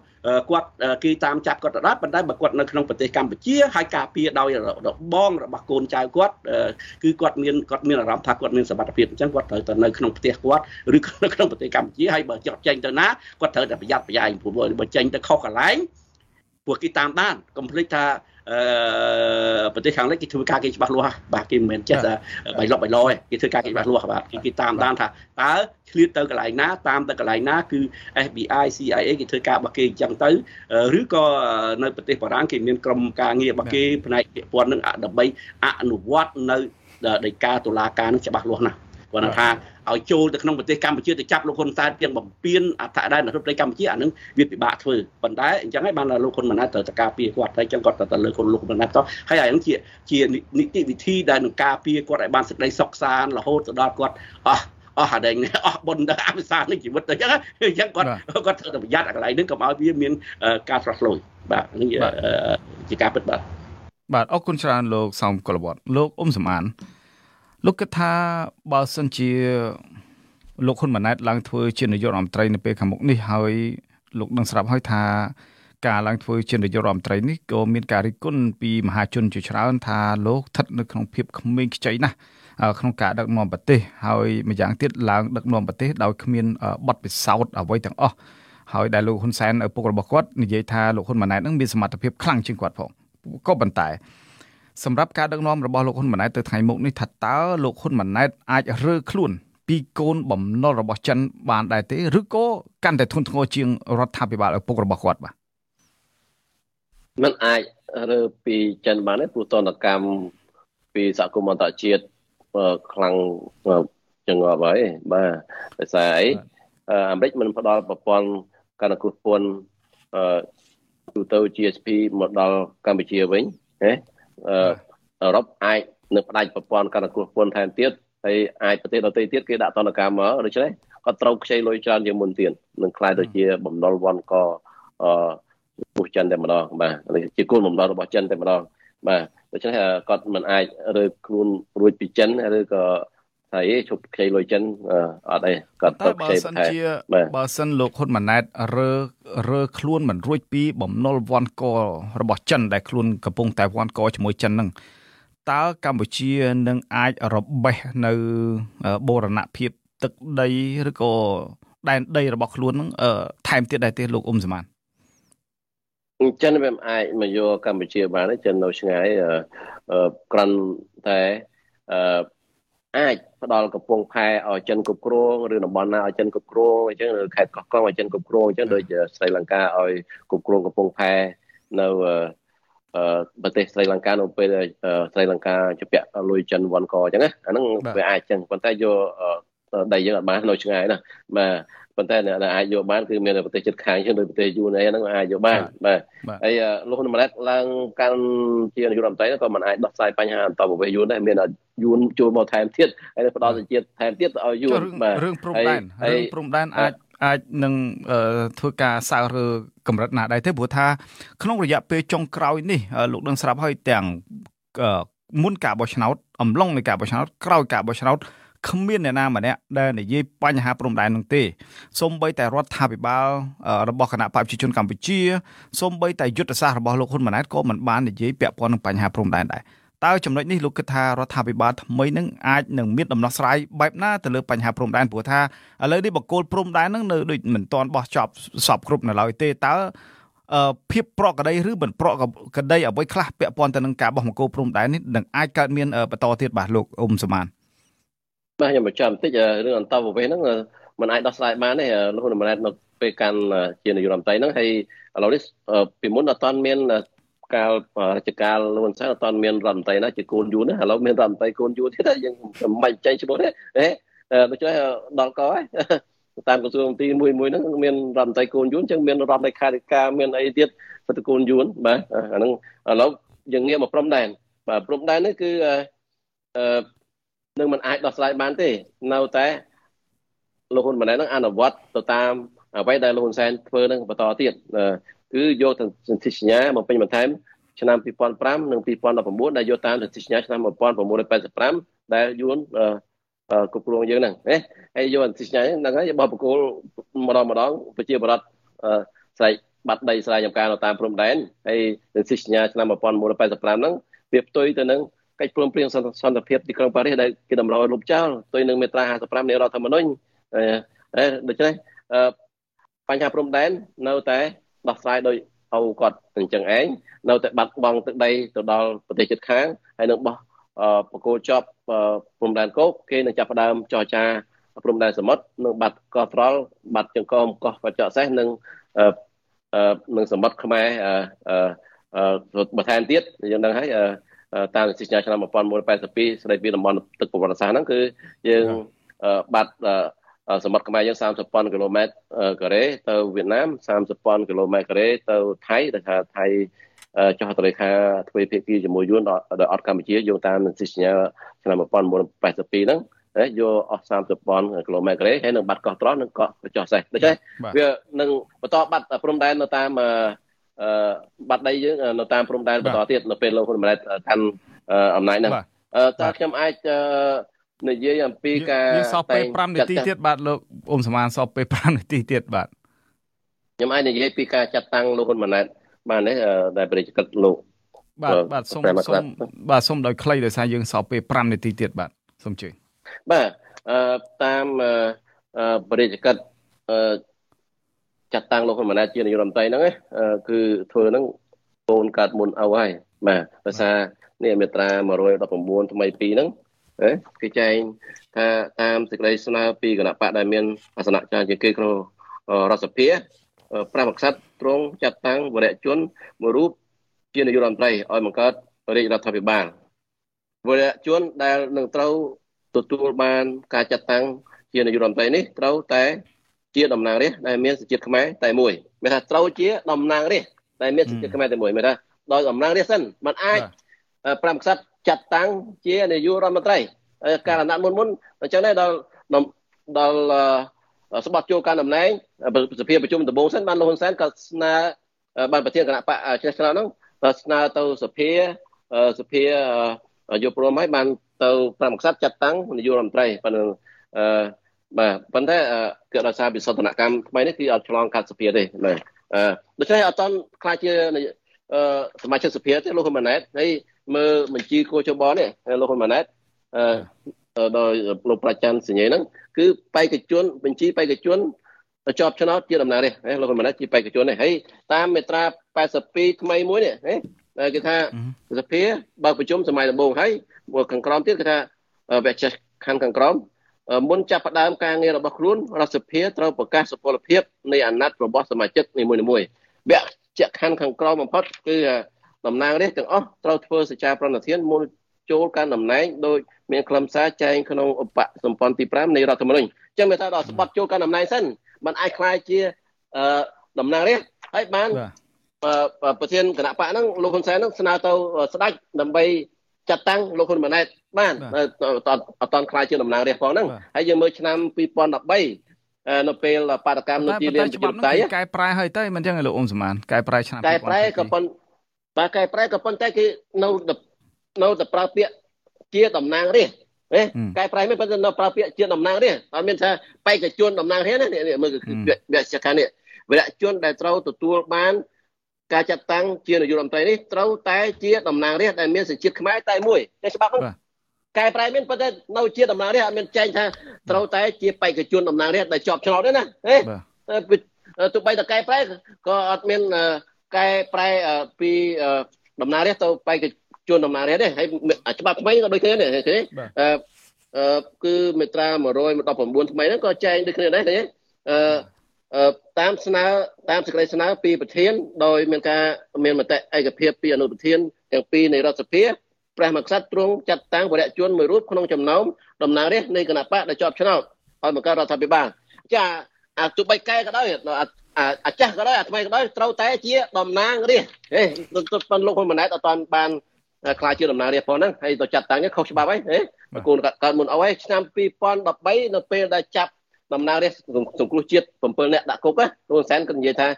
គាត់គេតាមចាប់គាត់ទៅដែរប៉ុន្តែបើគាត់នៅក្នុងប្រទេសកម្ពុជាហើយការពារដោយរបងរបស់កូនចៅគាត់គឺគាត់មានគាត់មានអារម្មណ៍ថាគាត់មានសមត្ថភាពអញ្ចឹងគាត់ត្រូវទៅនៅក្នុងផ្ទះគាត់ឬនៅក្នុងប្រទេសកម្ពុជាហើយបើចត់ចេញទៅណាគាត់ត្រូវតែប្រយ័ត្នប្រយែងព្រោះបើចេញទៅខុសកន្លែងពួកគេតាមដានកុំភ្លេចថា អឺប្រទេសខាងលិចគេធ្វើការគេច្បាស់លាស់បាទគេមិនមែនចេះតែបៃលុកបៃលយគេធ្វើការគេច្បាស់លាស់បាទគេតាមដានថាតើឆ្លៀតទៅកន្លែងណាតាមទៅកន្លែងណាគឺ FBI CIA គេធ្វើការរបស់គេអញ្ចឹងទៅឬក៏នៅប្រទេសបារាំងគេមានក្រុមការងាររបស់គេផ្នែកពាក់ព័ន្ធនឹងដើម្បីអនុវត្តនៅដីកាតុលាការនឹងច្បាស់លាស់ណាស់ គាត់ថាឲ្យចូលទៅក្នុងប្រទេសកម្ពុជាទៅចាប់លោកហ៊ុនសែនទាំងបំពេញអធិដែនអធិបតេយ្យកម្ពុជាអានឹងវាពិបាកធ្វើប៉ុន្តែអញ្ចឹងហើយបានលោកហ៊ុនម៉ាណែតត្រូវតែការពារគាត់ហើយអញ្ចឹងគាត់ត្រូវតែលើកលោកហ៊ុនម៉ាណែតទៅហើយអានឹងជាជានីតិវិធីដែលនឹងការពារគាត់ឲ្យបានសេចក្តីសុខសាន្តរហូតទៅដល់គាត់អស់អស់អាដែងអស់បុណ្យដល់អវិសានៃជីវិតទៅអញ្ចឹងអញ្ចឹងគាត់គាត់ត្រូវតែប្រយ័ត្នអាកន្លែងហ្នឹងកុំឲ្យវាមានការស្រស់ស្លុយបាទនេះជាការពិតបាទបាទអរគុណច្រើនលោកសោមកុលវត្តលោកអ៊ុំសំអាន លោកគិតថាបើសិនជាលោកហ៊ុនម៉ាណែតឡើងធ្វើជានាយករដ្ឋមន្ត្រីនៅពេលខាងមុខនេះហើយលោកនឹងស្រាប់ហើយថាការឡើងធ្វើជានាយករដ្ឋមន្ត្រីនេះក៏មានការរិះគន់ពីមហាជនជាច្រើនថាលោកស្ថិតនៅក្នុងភាពក្មេងខ្ចីណាស់ក្នុងការដឹកនាំប្រទេសហើយម្យ៉ាងទៀតឡើងដឹកនាំប្រទេសដោយគ្មានបទពិសោធន៍អ្វីទាំងអស់ហើយដែលលោកហ៊ុនសែនឪពុករបស់គាត់និយាយថាលោកហ៊ុនម៉ាណែតនឹងមានសមត្ថភាពខ្លាំងជាងគាត់ផងក៏ប៉ុន្តែ សម្រាប់ការដឹកនាំរបស់លោកហ៊ុនម៉ាណែតទៅថ្ងៃមុខនេះថាតើលោកហ៊ុនម៉ាណែតអាចរើខ្លួនពីកូនបំណុលរបស់ចិនបានដែរទេឬក៏កាន់តែធន់ធ្ងរជាងរដ្ឋាភិបាលឪពុករបស់គាត់បាទมันអាចរើពីចិនបានទេព្រោះតនកម្មពីសហគមន៍អន្តរជាតិខ្លាំងចង្អប់ហើយបាទដោយសារអីអាមេរិកមិនផ្ដល់ប្រព័ន្ធការគ្រោះពន្ធអឺទូទៅ GSP មកដល់កម្ពុជាវិញណា អឺអឺរ៉ុបអាចនឹងផ្ដាច់ប្រព័ន្ធការគ្រោះពន្ធថែមទៀតហើយអាចប្រទេសដទៃទៀតគេដាក់តនកម្មមកដូច្នេះគាត់ត្រូវខ្ចីលុយច្រើនជាងមុនទៀតនឹងខ្លាយទៅជាបំណុលវ៉ាន់កអឺរបស់ចិនតែម្ដងបាទជាគោលបំណុលរបស់ចិនតែម្ដងបាទដូច្នេះគាត់មិនអាចរើខ្លួនរួចពីចិនឬក៏ ហើយជប់ខ្ចីលុយចិនអត់អីគាត់ទៅខ្ចីថែបើសិនលោកហ៊ុនម៉ាណែតរើរើខ្លួនមិនរួចពីបំណុលវ៉ាន់ករបស់ចិនដែលខ្លួនកំពុងតែវ៉ាន់កជាមួយចិនហ្នឹងតើកម្ពុជានឹងអាចរបេះនៅបូរណភាពទឹកដីឬក៏ដែនដីរបស់ខ្លួននឹងថែមទៀតដែរទេលោកអ៊ុំសមានចិនវាមិនអាចមកយកកម្ពុជាបានទេចិននៅឆ្ងាយក្រាន់តែអា ចផ្ដល់កំពង់ផែឲ្យចិនគ្រប់គ្រងឬតំបន់ណាឲ្យចិនគ្រប់គ្រងអញ្ចឹងឬខេត្តកោះកុងឲ្យចិនគ្រប់គ្រងអញ្ចឹងដូចស្រីលង្កាឲ្យគ្រប់គ្រងកំពង់ផែនៅប្រទេសស្រីលង្កានៅពេលស្រីលង្កាជាពាក់លុយចិនវ៉ាន់កអញ្ចឹងណាអាហ្នឹងវាអាចចឹងប៉ុន្តែយកដីយើងអត់បាននៅឆ្ងាយណាបាទ ប៉ុន្តែអ្នកដែលអាចយកបានគឺមានប្រទេសជិតខាងជាងដូចប្រទេសយូណេហ្នឹងអាចយកបានបាទហើយលោកហ៊ុនម៉ាណែតឡើងកាន់ជានាយករដ្ឋមន្ត្រីក៏មិនអាចដោះស្រាយបញ្ហាអន្តរប្រវេសន៍យូនដែរមានយួនចូលមកថែមទៀតហើយផ្ដល់សេចក្ដីថែមទៀតទៅឲ្យយួនបាទរឿងព្រំដែនរឿងព្រំដែនអាចអាចនឹងធ្វើការសើរើកម្រិតណាដែរទេព្រោះថាក្នុងរយៈពេលចុងក្រោយនេះលោកដឹងស្រាប់ហើយទាំងមុនការបោះឆ្នោតអំឡុងនៃការបោះឆ្នោតក្រោយការបោះឆ្នោត គ្មានអ្នកណាម្នាក់ដែលនិយាយបញ្ហាព្រំដែននោះទេសូម្បីតែរដ្ឋាភិបាលរបស់គណៈបព្វជិជនកម្ពុជាសូម្បីតែយុទ្ធសាស្ត្ររបស់លោកហ៊ុនម៉ាណែតក៏មិនបាននិយាយពាក់ព័ន្ធនឹងបញ្ហាព្រំដែនដែរតើចំណុចនេះលោកគិតថារដ្ឋាភិបាលថ្មីនឹងអាចនឹងមានដំណោះស្រាយបែបណាទៅលើបញ្ហាព្រំដែនព្រោះថាឥឡូវនេះបកគោលព្រំដែននឹងនៅដូចមិនទាន់បោះចប់សពគ្រប់នៅឡើយទេតើភាពប្រក្រតីឬមិនប្រក្រតីអ្វីខ្លះពាក់ព័ន្ធទៅនឹងការបោះបកគោលព្រំដែននេះនឹងអាចកើតមានបន្តទៀតបាទលោកអ៊ុំសមាន បាទខ្ញុំបញ្ចាំបន្តិចរឿងអន្តរប្រវេសហ្នឹងมันអាចដោះស្រាយបានទេលោកហ៊ុនម៉ាណែតនៅពេលកាន់ជានាយករដ្ឋមន្ត្រីហ្នឹងហើយឥឡូវនេះពីមុនអត់ទាន់មានកាលរាជការលោកហ៊ុនសែនអត់ទាន់មានរដ្ឋមន្ត្រីណាជាកូនយួនណាឥឡូវមានរដ្ឋមន្ត្រីកូនយួនទៀតហើយយើងមិនបាច់ចេញឈ្មោះទេហេដូច្នេះដល់កហើយតាមក្រសួងមន្ត្រីមួយមួយហ្នឹងមានរដ្ឋមន្ត្រីកូនយួនចឹងមានរដ្ឋលេខាធិការមានអីទៀតប្រតិកូនយួនបាទអាហ្នឹងឥឡូវយើងងាកមកព្រំដែនបាទព្រំដែននេះគឺអឺ នឹងមិនអាចដោះស្រាយបានទេ នៅតែលោកហ៊ុនម៉ាណែតនឹងអនុវត្តទៅតាមអ្វីដែលលោកហ៊ុនសែនធ្វើនឹងបន្តទៀតគឺយកទៅសន្ធិសញ្ញាមកពេញបន្ថែមឆ្នាំ2005និង2019ដែលយកតាមសន្ធិសញ្ញាឆ្នាំ1985ដែលយួនគ្រប់គ្រងយើងហ្នឹងណាហើយយកសន្ធិសញ្ញាហ្នឹងហើយបោះបកគោលម្ដងម្ដងប្រជាបរតស្រែកបាត់ដីស្រែចម្ការនៅតាមព្រំដែនហើយសន្ធិសញ្ញាឆ្នាំ1985ហ្នឹងវាផ្ទុយទៅនឹង កិច្ចព្រមព្រៀងសន្តិភាពទីក្រុងប៉ារីសដែលគេតម្រូវឲ្យលុបចោលផ្ទុយនឹងមាត្រា55នៃរដ្ឋធម្មនុញ្ញដូច្នេះបញ្ហាព្រំដែននៅតែដោះស្រាយដោយអោគាត់អញ្ចឹងឯងនៅតែបាត់បង់ទឹកដីទៅដល់ប្រទេសជិតខាងហើយនឹងបោះបកគោចប់ព្រំដែនកោកគេនឹងចាប់ផ្ដើមចរចាព្រំដែនសមុទ្រនឹងបាត់កោះត្រល់បាត់ចង្កមកោះបច្ចៈសេះនិងនឹងសមុទ្រខ្មែរបន្ថែមទៀតយើងដឹងហើយ តាមសិក្សាឆ្នាំ1982ស្ដីពីតំបន់ទឹកប្រវត្តិសាស្ត្រហ្នឹងគឺយើងបាត់សមុទ្រខ្មែរយើង30ប៉ុនគីឡូម៉ែត្រការ៉េទៅវៀតណាម30ប៉ុនគីឡូម៉ែត្រការ៉េទៅថៃដែលថាថៃចុះតរេខាទ្វេភាគីជាមួយយួនដល់អត់កម្ពុជាយកតាមសិស្សញ្ញាឆ្នាំ1982ហ្នឹងយកអស់30ប៉ុនគីឡូម៉ែត្រការ៉េហើយនឹងបាត់កោះត្រល់និងកោះចោះសេះដូច្នេះវានឹងបន្តបាត់ព្រំដែននៅតាម អឺបាត់ដីយើងនៅតាមព្រំដែនបន្តទៀតនៅពេលលោកហ៊ុនម៉ាណែតកាន់អំណាចហ្នឹងតើខ្ញុំអាចនិយាយអំពីការយើងសល់ពេល5នាទីទៀតបាទលោកអ៊ុំសមានសល់ពេល5នាទីទៀតបាទខ្ញុំអាចនិយាយពីការចាត់តាំងលោកហ៊ុនម៉ាណែតបាទនេះដែលប្រជាកិច្ចលោកបាទបាទសូមសូមបាទសូមដោយខ្លីដោយសារយើងសល់ពេល5នាទីទៀតបាទសូមជួយបាទអឺតាមប្រជាកិច្ចអឺ ចាត់តាំងលោកហ៊ុនម៉ាណែតជានាយករដ្ឋមន្ត្រីហ្នឹងគឺធ្វើហ្នឹងកូនកើតមុនអោហើយបាទភាសានេះមាត្រា119ថ្មី2ហ្នឹងគេចែងថាតាមសេចក្តីស្នើពីគណៈបកដែលមានអាសនៈច្រើនជាងគេក្នុងរដ្ឋសភាព្រះមក្សត្រទ្រង់ចាត់តាំងវរៈជនមួយរូបជានាយករដ្ឋមន្ត្រីឲ្យបង្កើតរាជរដ្ឋាភិបាលវរៈជនដែលនឹងត្រូវទទួលបានការចាត់តាំងជានាយករដ្ឋមន្ត្រីនេះត្រូវតែ ជាតំណាងរាស្ត្រដែលមានសញ្ជាតិខ្មែរតែមួយមានថាត្រូវជាតំណាងរាស្ត្រដែលមានសញ្ជាតិខ្មែរតែមួយមានថាដោយតំណាងរាស្ត្រសិនมันអាចប្រាំក្សត្រចាត់តាំងជានាយករដ្ឋមន្ត្រីការអាណត្តិមុនមុនអញ្ចឹងដែរដល់ដល់ស្បត់ចូលការតំណែងសភាប្រជុំដំបូងសិនបានលោកហ៊ុនសែនក៏ស្នើបានប្រធានគណៈបកចេះឆ្នោតហ្នឹងស្នើទៅសភាសភាយកព្រមឲ្យបានទៅប្រាំក្សត្រចាត់តាំងនាយករដ្ឋមន្ត្រីប៉ុន្តែអឺ បាទប៉ុន្តែគឺដោយសារវិសោធនកម្មថ្មីនេះគឺអត់ឆ្លងកាត់សភាទេបាទអឺដូច្នេះអត់តន់ខ្លាចជាសមាជិកសភាទេលោកហ៊ុនម៉ាណែតហើយមើលបញ្ជីគោចបនេះលោកហ៊ុនម៉ាណែតអឺដោយលោកប្រជាសញ្ញាហ្នឹងគឺបេក្ខជនបញ្ជីបេក្ខជនជាប់ឆ្នោតជាតំណាងនេះលោកហ៊ុនម៉ាណែតជាបេក្ខជននេះហើយតាមមេត្រា82ថ្មីមួយនេះគេថាសភាបើប្រជុំសម័យដំបូងហើយខាងក្រោមទៀតគេថាវគ្គខាងខាងក្រោម មុនចាប់ផ្ដើមការងាររបស់ខ្លួនរដ្ឋសភាត្រូវប្រកាសសុពលភាពនៃអាណត្តិរបស់សមាជិកនីមួយៗវគ្គខណ្ឌខាងក្រោមបំផុតគឺតំណាងរាស្ត្រទាំងអស់ត្រូវធ្វើសេចក្តីប្រណិធានមុនចូលកាន់តំណែងដោយមានខ្លឹមសារចែងក្នុងឧបសម្ព័ន្ធទី5នៃរដ្ឋធម្មនុញ្ញអញ្ចឹងមានថាដល់ស្បត់ចូលកាន់តំណែងសិនมันអាចខ្លាយជាតំណាងរាស្ត្រហើយបានប្រធានគណៈបកហ្នឹងលោកហ៊ុនសែនហ្នឹងស្នើទៅស្ដេចដើម្បី ចាត់តាំងលោកហ៊ុនម៉ាណែតបានអត់តន់ខ្លាយជាតំណាងរាស្ត្រផងហ្នឹងហើយយើងមើលឆ្នាំ2013នៅពេលបាតកម្មនៅទីលានប្រជាធិបតេយ្យកែប្រែហើយទៅមិនចឹងលោកអ៊ុំសមានកែប្រែឆ្នាំកែប្រែក៏ប៉ុន្តែបាទកែប្រែក៏ប៉ុន្តែគេនៅនៅតែប្រើពាក្យជាតំណាងរាស្ត្រហ៎កែប្រែមិនប៉ុន្តែនៅប្រើពាក្យជាតំណាងរាស្ត្រអត់មានថាបេក្ខជនតំណាងរាស្ត្រណាមើលវគ្គសិក្សានេះវគ្គជនដែលត្រូវទទួលបាន ការចាត់តាំងជានាយករដ្ឋមន្ត្រីនេះត្រូវតែជាតំណាងរាស្ត្រដែលមានសញ្ជាតិខ្មែរតែមួយតែច្បាប់នោះកែប្រែមានប៉ុន្តែនៅជាតំណាងរាស្ត្រអត់មានចែងថាត្រូវតែជាបេក្ខជនតំណាងរាស្ត្រដែលជាប់ឆ្នោតទេណាហេទោះបីតែកែប្រែក៏អត់មានកែប្រែពីតំណាងរាស្ត្រទៅបេក្ខជនតំណាងរាស្ត្រទេហើយច្បាប់ថ្មីក៏ដូចគ្នានេះឃើញអឺគឺមេត្រា119ថ្មីហ្នឹងក៏ចែងដូចគ្នាដែរឃើញអឺ តាមស្នើតាមសេចក្តីស្នើពីប្រធានដោយមានការមានមតិឯកភាពពីអនុប្រធានទាំងពីរនៃរដ្ឋសភាព្រះមហាក្សត្រទ្រង់ចាត់តាំងបរិយជនមួយរូបក្នុងចំណោមតំណាងរាស្ត្រនៃគណៈបកដែលជាប់ឆ្នោតឲ្យបង្កើតរដ្ឋាភិបាលចាអាទោះបីកែក៏ដោយអាចាស់ក៏ដោយអាថ្មីក៏ដោយត្រូវតែជាតំណាងរាស្ត្រហេប៉ុនលោកហ៊ុនម៉ាណែតអត់តាន់បានខ្លាចជាតំណាងរាស្ត្រផងហ្នឹងហើយទៅចាត់តាំងខុសច្បាប់ហើយហេគូនកើតមុនអស់ហើយឆ្នាំ2013នៅពេលដែលចាប់ តំណាងរាស្ត្រសង្គ្រោះជាតិ7នាក់ដាក់គុកណាលោកសែនក៏និយាយថា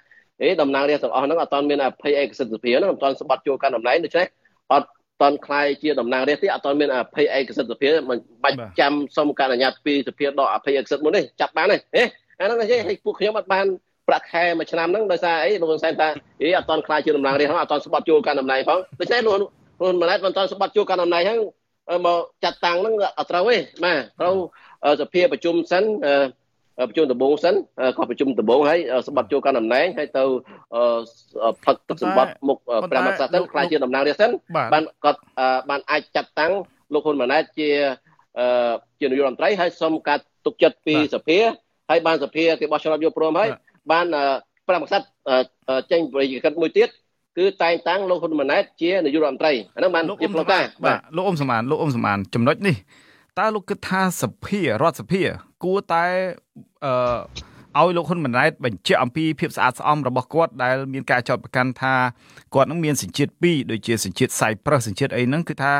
អេតំណាងរាស្ត្រទាំងអស់ហ្នឹងអត់តាន់មានអភ័យឯកសិទ្ធិសភាហ្នឹងអត់តាន់ស្បត់ចូលកាន់តំណែងដូច្នេះអត់តន់ខ្លាយជាតំណាងរាស្ត្រទេអត់តន់មានអភ័យឯកសិទ្ធិសភាមិនបាច់ចាំសុំការអនុញ្ញាតពីសភាដកអភ័យឯកសិទ្ធិមុនទេចាប់បានទេហេអាហ្នឹងទេឲ្យពួកខ្ញុំអត់បានប្រាក់ខែមួយឆ្នាំហ្នឹងដោយសារអីលោកហ៊ុនសែនថាអីអត់តន់ខ្លាយជាតំណាងរាស្ត្រហ្នឹងអត់តន់ស្បត់ចូលកាន់តំណែងផងដូច្នេះលោកហ៊ុនម៉ាណែតមិនតន់ស្បត់ចូលកាន់តំណែងហ្នឹងមកចាត់តាំងហ្នឹងអត់ត្រូវទេបាទត្រូវសភាប្រជុំសិន ប្រជុំដំបូងសិនក៏ប្រជុំដំបូងហើយសម្បត្តិចូលកាន់តំណែងហើយទៅផឹកទឹកសម្បត្តិមុខព្រះមហាក្សត្រសិនខ្លាចជាតំណាងរាស្ត្រសិនបានគាត់បានអាចចាត់តាំងលោកហ៊ុនម៉ាណែតជាជានាយករដ្ឋមន្ត្រីហើយសុំការទុកចិត្តពីសភាហើយបានសភាគេបោះឆ្នោតយកព្រមហើយបានព្រះមហាក្សត្រចេញប្រតិកម្មមួយទៀតគឺតែងតាំងលោកហ៊ុនម៉ាណែតជានាយករដ្ឋមន្ត្រីអានោះបានជាផ្លូវការបាទលោកអ៊ំសមានលោកអ៊ំសមានចំណុចនេះតើលោកគិតថាសភារដ្ឋសភា គួរតែអឺឲ្យលោកហ៊ុនម៉ាណែតបញ្ជាក់អំពីភាពស្អាតស្អំរបស់គាត់ដែលមានការចោទប្រកាន់ថាគាត់នឹងមានសញ្ជាតិ2ដូចជាសញ្ជាតិសៃប្រឹសសញ្ជាតិអីហ្នឹងគឺថា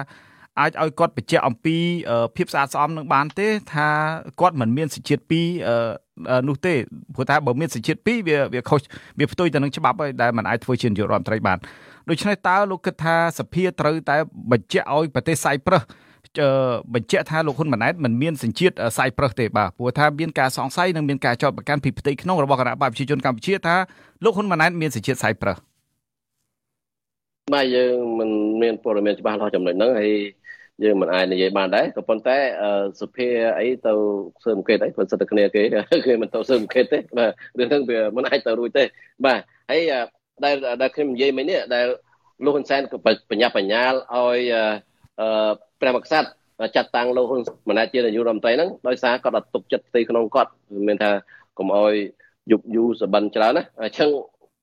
អាចឲ្យគាត់បញ្ជាក់អំពីភាពស្អាតស្អំនឹងបានទេថាគាត់មិនមានសញ្ជាតិ2នោះទេព្រោះថាបើមានសញ្ជាតិ2វាវាខុសវាផ្ទុយទៅនឹងច្បាប់ហើយដែលមិនអាចធ្វើជានាយករដ្ឋមន្ត្រីបានដូច្នេះតើលោកគិតថាសភាត្រូវតែបញ្ជាក់ឲ្យប្រទេសសៃប្រឹស បញ្ជាក់ថាលោកហ៊ុនម៉ាណែតមិនមានសញ្ជាតិសាយប្រឹសទេបាទព្រោះថាមានការសង្ស័យនិងមានការចោទប្រកាន់ពីផ្ទៃក្នុងរបស់គណៈបកប្រជាជនកម្ពុជាថាលោកហ៊ុនម៉ាណែតមានសញ្ជាតិសាយប្រឹសបាទយើងមិនមានព័ត៌មានច្បាស់លាស់ចំណុចហ្នឹងហើយយើងមិនអាចនិយាយបានដែរក៏ប៉ុន្តែសភាអីទៅស៊ើបអង្កេតអីបើសិតតែគ្នាគេគេមិនទៅស៊ើបអង្កេតទេបាទរឿងហ្នឹងវាមិនអាចទៅរួចទេបាទហើយដែលដែលខ្ញុំនិយាយមិញនេះដែលលោកហ៊ុនសែនក៏បញ្ញាបញ្ញាលឲ្យ ព្រះមក្សត្រចាត់តាំងលោកហ៊ុនម៉ាណែតជានាយករដ្ឋមន្ត្រីហ្នឹងដោយសារគាត់អត់ទុកចិត្តផ្ទៃក្នុងគាត់មានថាកុំអោយយុបយូសបិនច្រើនណាអញ្ចឹង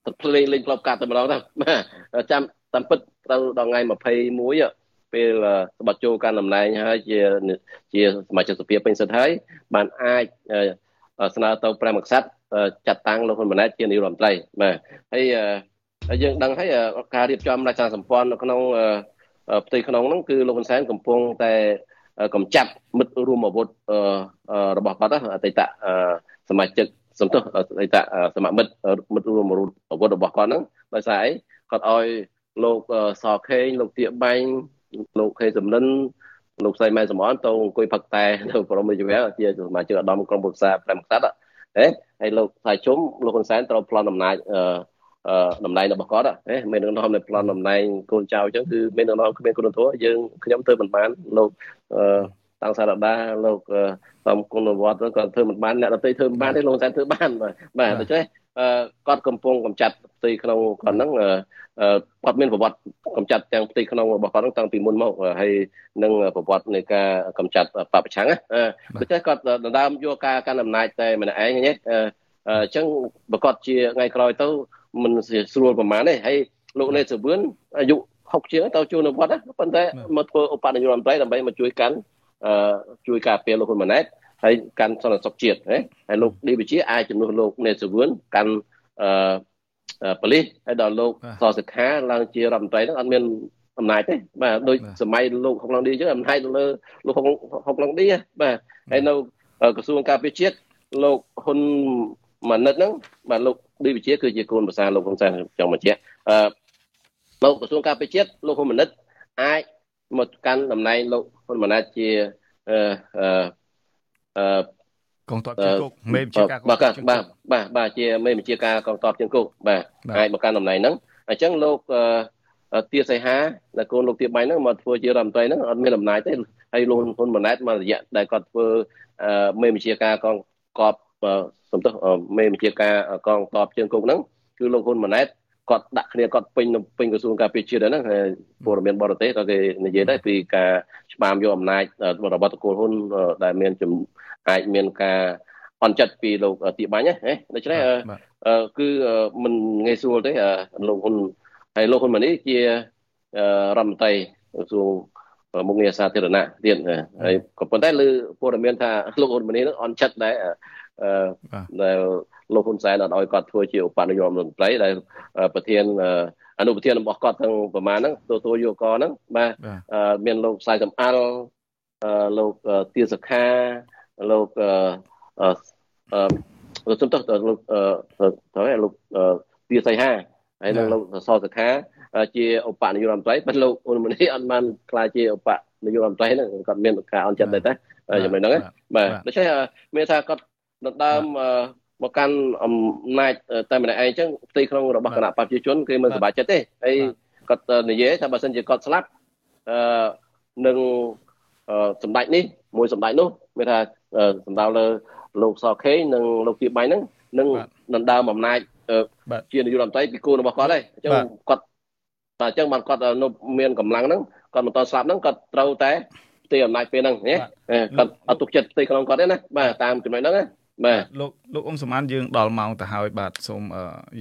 ទឹកភ្លេងលេងក្លប់កាត់តែម្ដងទៅបាទចាំតាមពិតត្រូវដល់ថ្ងៃ21ពេលស្បត់ចូលកាន់តំណែងហើយជាជាសមាជិកសភាពេញសិទ្ធហើយបានអាចស្នើទៅព្រះមក្សត្រចាត់តាំងលោកហ៊ុនម៉ាណែតជានាយករដ្ឋមន្ត្រីបាទហើយយើងដឹងហើយការរៀបចំរចនាសម្ព័ន្ធនៅក្នុង ផ្ទៃក្នុងហ្នឹងគឺលោកហ៊ុនសែនកំពុងតែកំចាត់មិត្តរួមអាវុធរបស់គាត់អតីតសមាជិកសំទោសអតីតសមាមិត្តមិត្តរួមអាវុធរបស់គាត់ហ្នឹងដោយសារអីគាត់ឲ្យលោកសខេងលោកទៀបាញ់លោកខេសំលិនលោកស្រីម៉ែសំអនទៅអង្គុយផឹកតែនៅព្រមវិជ្ជាជាសមាជិកឧត្តមក្រុមប្រឹក្សា5ខ្សាត់ហ៎ហើយលោកថៃជុំលោកហ៊ុនសែនត្រូវប្លន់អំណាច តំណែងរបស់គាត់ហ៎មាននឹងនាំនៅប្លន់តំណែងកូនចៅអញ្ចឹងគឺមាននឹងនាំគ្មានគុណធម៌យើងខ្ញុំធ្វើមិនបានលោកតាំងសារដាលោកតំគុណវត្តគាត់ធ្វើមិនបានអ្នកដទៃធ្វើមិនបានទេលោកសែនធ្វើបានបាទបាទដូច្នេះគាត់កំពុងកំចាត់ផ្ទៃក្នុងគាត់ហ្នឹងគាត់មានប្រវត្តិកំចាត់ទាំងផ្ទៃក្នុងរបស់គាត់ហ្នឹងតាំងពីមុនមកហើយនឹងប្រវត្តិនៃការកំចាត់បពប្រឆាំងណាដូច្នេះគាត់ដណ្ដើមយកការកាន់អំណាចតែម្នាក់ឯងហ្នឹងអញ្ចឹងប្រកាសជាថ្ងៃក្រោយទៅ មិនស្រួលប្រហែលទេហើយលោកលេសវឿនអាយុ60ជាងទៅជួននៅវត្តប៉ុន្តែមកធ្វើឧបនាយករដ្ឋមន្ត្រីដើម្បីមកជួយកាន់ជួយការពារលោកហ៊ុនម៉ាណែតហើយកាន់សន្តិសុខជាតិណាហើយលោកឌីវិជាអាចជំនួសលោកនេសវឿនកាន់អឺប៉ូលីសហើយដល់លោកសសិក្ខាឡើងជារដ្ឋមន្ត្រីហ្នឹងអត់មានអំណាចទេបាទដូចសម័យលោកហុកឡុងឌីអញ្ចឹងអំណាចទៅលើលោកហុកឡុងឌីបាទហើយនៅក្រសួងការពារជាតិលោកហ៊ុនម៉ាណិតហ្នឹងបាទលោក ឌីវិជាគឺជាកូនប្រសាលោកហ៊ុនសែនចង់បញ្ជាក់អឺលោកក្រសួងការពារជាតិលោកហ៊ុនម៉ាណិតអាចមកកាន់តំណែងលោកហ៊ុនម៉ាណែតជាអឺអឺកងទ័ពជើងគោកមេបញ្ជាការកងទ័ពជើងគោកបាទបាទបាទជាមេបញ្ជាការកងទ័ពជើងគោកបាទអាចមកកាន់តំណែងហ្នឹងអញ្ចឹងលោកទាសីហាដែលកូនលោកទាបៃហ្នឹងមកធ្វើជារដ្ឋមន្ត្រីហ្នឹងអត់មានអំណាចទេហើយលោកហ៊ុនម៉ាណែតមករយៈដែលគាត់ធ្វើមេបញ្ជាការកងកប សំទោសមេបញ្ជាការកងតបជើងគោកហ្នឹងគឺលោកហ៊ុនម៉ាណែតគាត់ដាក់គ្នាគាត់ពេញពេញក្រសួងការពារជាតិហ្នឹងព័ត៌មានបរទេសក៏គេនិយាយដែរពីការច្បាមយកអំណាចរបស់តកូលហ៊ុនដែលមានអាចមានការអន់ចិត្តពីលោកទីបាញ់ណាដូច្នេះគឺមិនងាយស្រួលទេលោកហ៊ុនហើយលោកហ៊ុនម៉ាណីជារដ្ឋមន្ត្រីក្រសួងមុខងារសាធារណៈទៀតហើយក៏ប៉ុន្តែលើព័ត៌មានថាលោកហ៊ុនម៉ាណីនឹងអន់ចិត្តដែរអឺ ដែលលោកហ៊ុនសែនអត់ឲ្យគាត់ធ្វើជាឧបនាយករដ្ឋមន្ត្រីដែលប្រធានអនុប្រធានរបស់គាត់ទាំងប្រមាណហ្នឹងទទួលយកកហ្នឹងបាទមានលោកផ្សាយសំអល់លោកទាសខាលោកអឺសំទោសលោកទៅលោកទាសីហាហើយនឹងលោកសសខាជាឧបនាយករដ្ឋមន្ត្រីប៉ុន្តែលោកអ៊ុនម៉ានីអត់បានខ្លាចជាឧបនាយករដ្ឋមន្ត្រីហ្នឹងគាត់មានការអន់ចិត្តដែរតែយ៉ាងម៉េចហ្នឹងបាទដូច្នេះមានថាគាត់ ដណ្ដើមមកកាន់អំណាចតែម្នាក់ឯងអញ្ចឹងផ្ទៃក្នុងរបស់គណៈប្រជាជនគេមិនសប្បាយចិត្តទេហើយគាត់និយាយថាបើសិនជាគាត់ស្លាប់អឺនឹងសម្ដេចនេះមួយសម្ដេចនោះមានថាសម្ដៅលើលោកសខេងនិងលោកទីបៃហ្នឹងនឹងដណ្ដើមអំណាចជានាយករដ្ឋមន្ត្រីពីគូរបស់គាត់ហើយអញ្ចឹងគាត់តែអញ្ចឹងបានគាត់មានកម្លាំងហ្នឹងគាត់បន្តស្លាប់ហ្នឹងគាត់ត្រូវតែផ្ទៃអំណាចពេលហ្នឹងណាគាត់អត់ទុកចិត្តផ្ទៃក្នុងគាត់ទេណាបាទតាមចំណុចហ្នឹងណា បាទលោកលោកអ៊ុំសមានយើងដល់ម៉ោងទៅហើយបាទសូម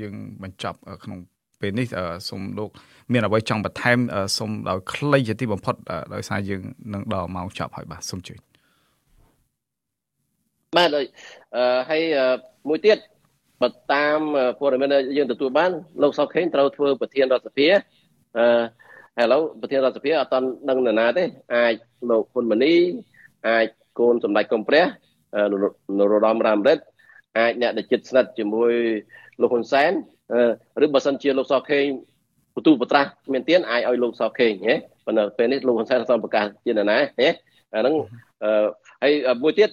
យើងបញ្ចប់ក្នុងពេលនេះសូមលោកមានអ្វីចង់បន្ថែមសូមដោយខ្លីជាទីបំផុតដោយសារយើងនឹងដល់ម៉ោងចប់ហើយបាទសូមជួយបាទហើយមួយទៀតបើតាមព័ត៌មានដែលយើងទទួលបានលោកសុកខេងត្រូវធ្វើប្រធានរដ្ឋសភាអឺឥឡូវប្រធានរដ្ឋសភាអត់តដឹងនរណាទេអាចលោកហ៊ុនម៉ាណីអាចកូនសម្ដេចកុំព្រះ នរោត្តមរ៉ាមរិតអាចអ្នកដែលចិត្តស្និទ្ធជាមួយលោកហ៊ុនសែនឬបើសិនជាលោកសុកខេងបន្ទូបត្រាស់មានទៀនអាចឲ្យលោកសុកខេងហ៎ប៉ុន្តែពេលនេះលោកហ៊ុនសែនសូមប្រកាសជាណាណាហ៎អាហ្នឹងហើយមួយទៀត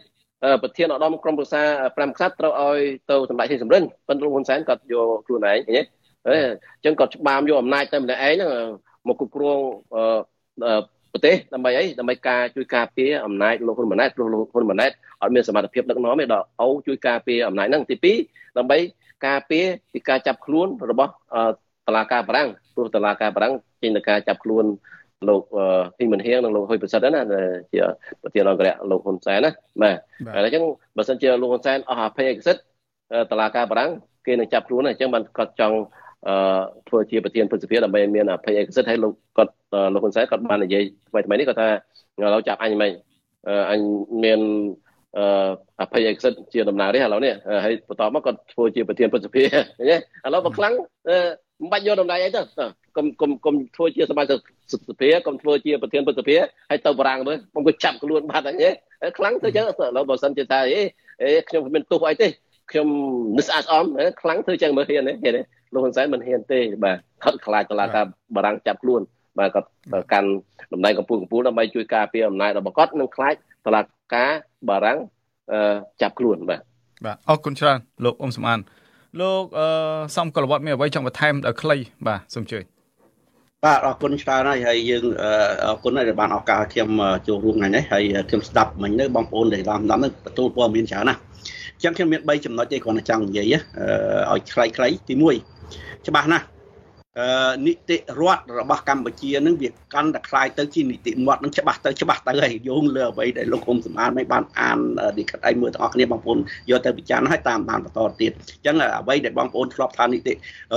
ប្រធានឧត្តមក្រុមប្រឹក្សា5ខ្សាត់ត្រូវឲ្យទៅសម្ដេចហ៊ីសំរិនប៉ុន្តែលោកហ៊ុនសែនគាត់យកខ្លួនឯងឃើញទេអញ្ចឹងគាត់ច្បាមយកអំណាចតែម្នាក់ឯងហ្នឹងមកគ្រប់គ្រង ប្រទេសដើម្បីអីដើម្បីការជួយការពារអំណាចលោកហ៊ុនម៉ាណែតព្រោះលោកហ៊ុនម៉ាណែតអត់មានសមត្ថភាពដឹកនាំទេដល់អូជួយការពារអំណាចហ្នឹងទី2ដើម្បីការពារពីការចាប់ខ្លួនរបស់តឡាការបារាំងព្រោះតឡាការបារាំងចេញទៅការចាប់ខ្លួនលោកហ៊ីមិនហៀងនិងលោកហ៊ុយប្រសិទ្ធណាជាប្រធានអង្គរៈលោកហ៊ុនសែនណាបាទហើយអញ្ចឹងបើសិនជាលោកហ៊ុនសែនអស់អភ័យឯកសិទ្ធតឡាការបារាំងគេនឹងចាប់ខ្លួនអញ្ចឹងបានគាត់ចង់ អឺធ្វើជាប្រធានព្រឹទ្ធសភាដើម្បីមានអភ័យឯកសិទ្ធហើយលោកគាត់លោកហ៊ុនសែនគាត់បាននិយាយថ្មីថ្មីនេះគាត់ថាឥឡូវចាប់អញមិនអញមានអឺអភ័យឯកសិទ្ធជាដំណើរនេះឥឡូវនេះហើយបន្តមកគាត់ធ្វើជាប្រធានព្រឹទ្ធសភាឃើញទេឥឡូវបើខ្លាំងមិនបាច់យកដំណើរអីទៅកុំកុំកុំធ្វើជាសមាជិកសភាកុំធ្វើជាប្រធានព្រឹទ្ធសភាហើយទៅបារាំងមើលខ្ញុំក៏ចាប់ខ្លួនបាត់ហើយខ្លាំងទៅចឹងឥឡូវបើសិនជាថាអេអេខ្ញុំគ្មានទោសអីទេខ្ញុំនឹកស្អាតស្អំខ្លាំងធ្វើចឹងមើលហ៊ានទេហ៊ានទេ លោកហ៊ុនសែនមិនហ៊ានទេបាទគាត់ខ្លាចតឡាការបារាំងចាប់ខ្លួនបាទគាត់កាន់តំណែងកម្ពុជាកម្ពុជាដើម្បីជួយការពារអំណាចរបស់គាត់និងខ្លាចតឡាការបារាំងចាប់ខ្លួនបាទបាទអរគុណច្រើនលោកអ៊ុំសំអានលោកអឺសំកលវត្តមានអ្វីចង់បន្ថែមដល់ខ្លីបាទសូមជួយបាទអរគុណច្រើនហើយហើយយើងអរគុណដែលបានឱកាសខ្ញុំចូលរួមថ្ងៃនេះហើយខ្ញុំស្ដាប់មិញនៅបងប្អូនដែលតាមតាមនឹងទទួលព័ត៌មានច្រើនណាស់អញ្ចឹងខ្ញុំមាន3ចំណុចទេគ្រាន់តែចង់និយាយឲ្យខ្លីៗទី1 ច្បាស់ណាស់នីតិរដ្ឋរបស់កម្ពុជានឹងវាកាន់តែคล้ายទៅជានីតិមាត់នឹងច្បាស់ទៅច្បាស់ទៅហើយយោងលើអ្វីដែលលោកអ៊ុំសំអានមិនបានអានឌីកាត់អីមើលទាំងអស់គ្នាបងប្អូនយកទៅពិចារណាហើយតាមបានបន្តទៀតអញ្ចឹងអ្វីដែលបងប្អូនធ្លាប់ថានីតិ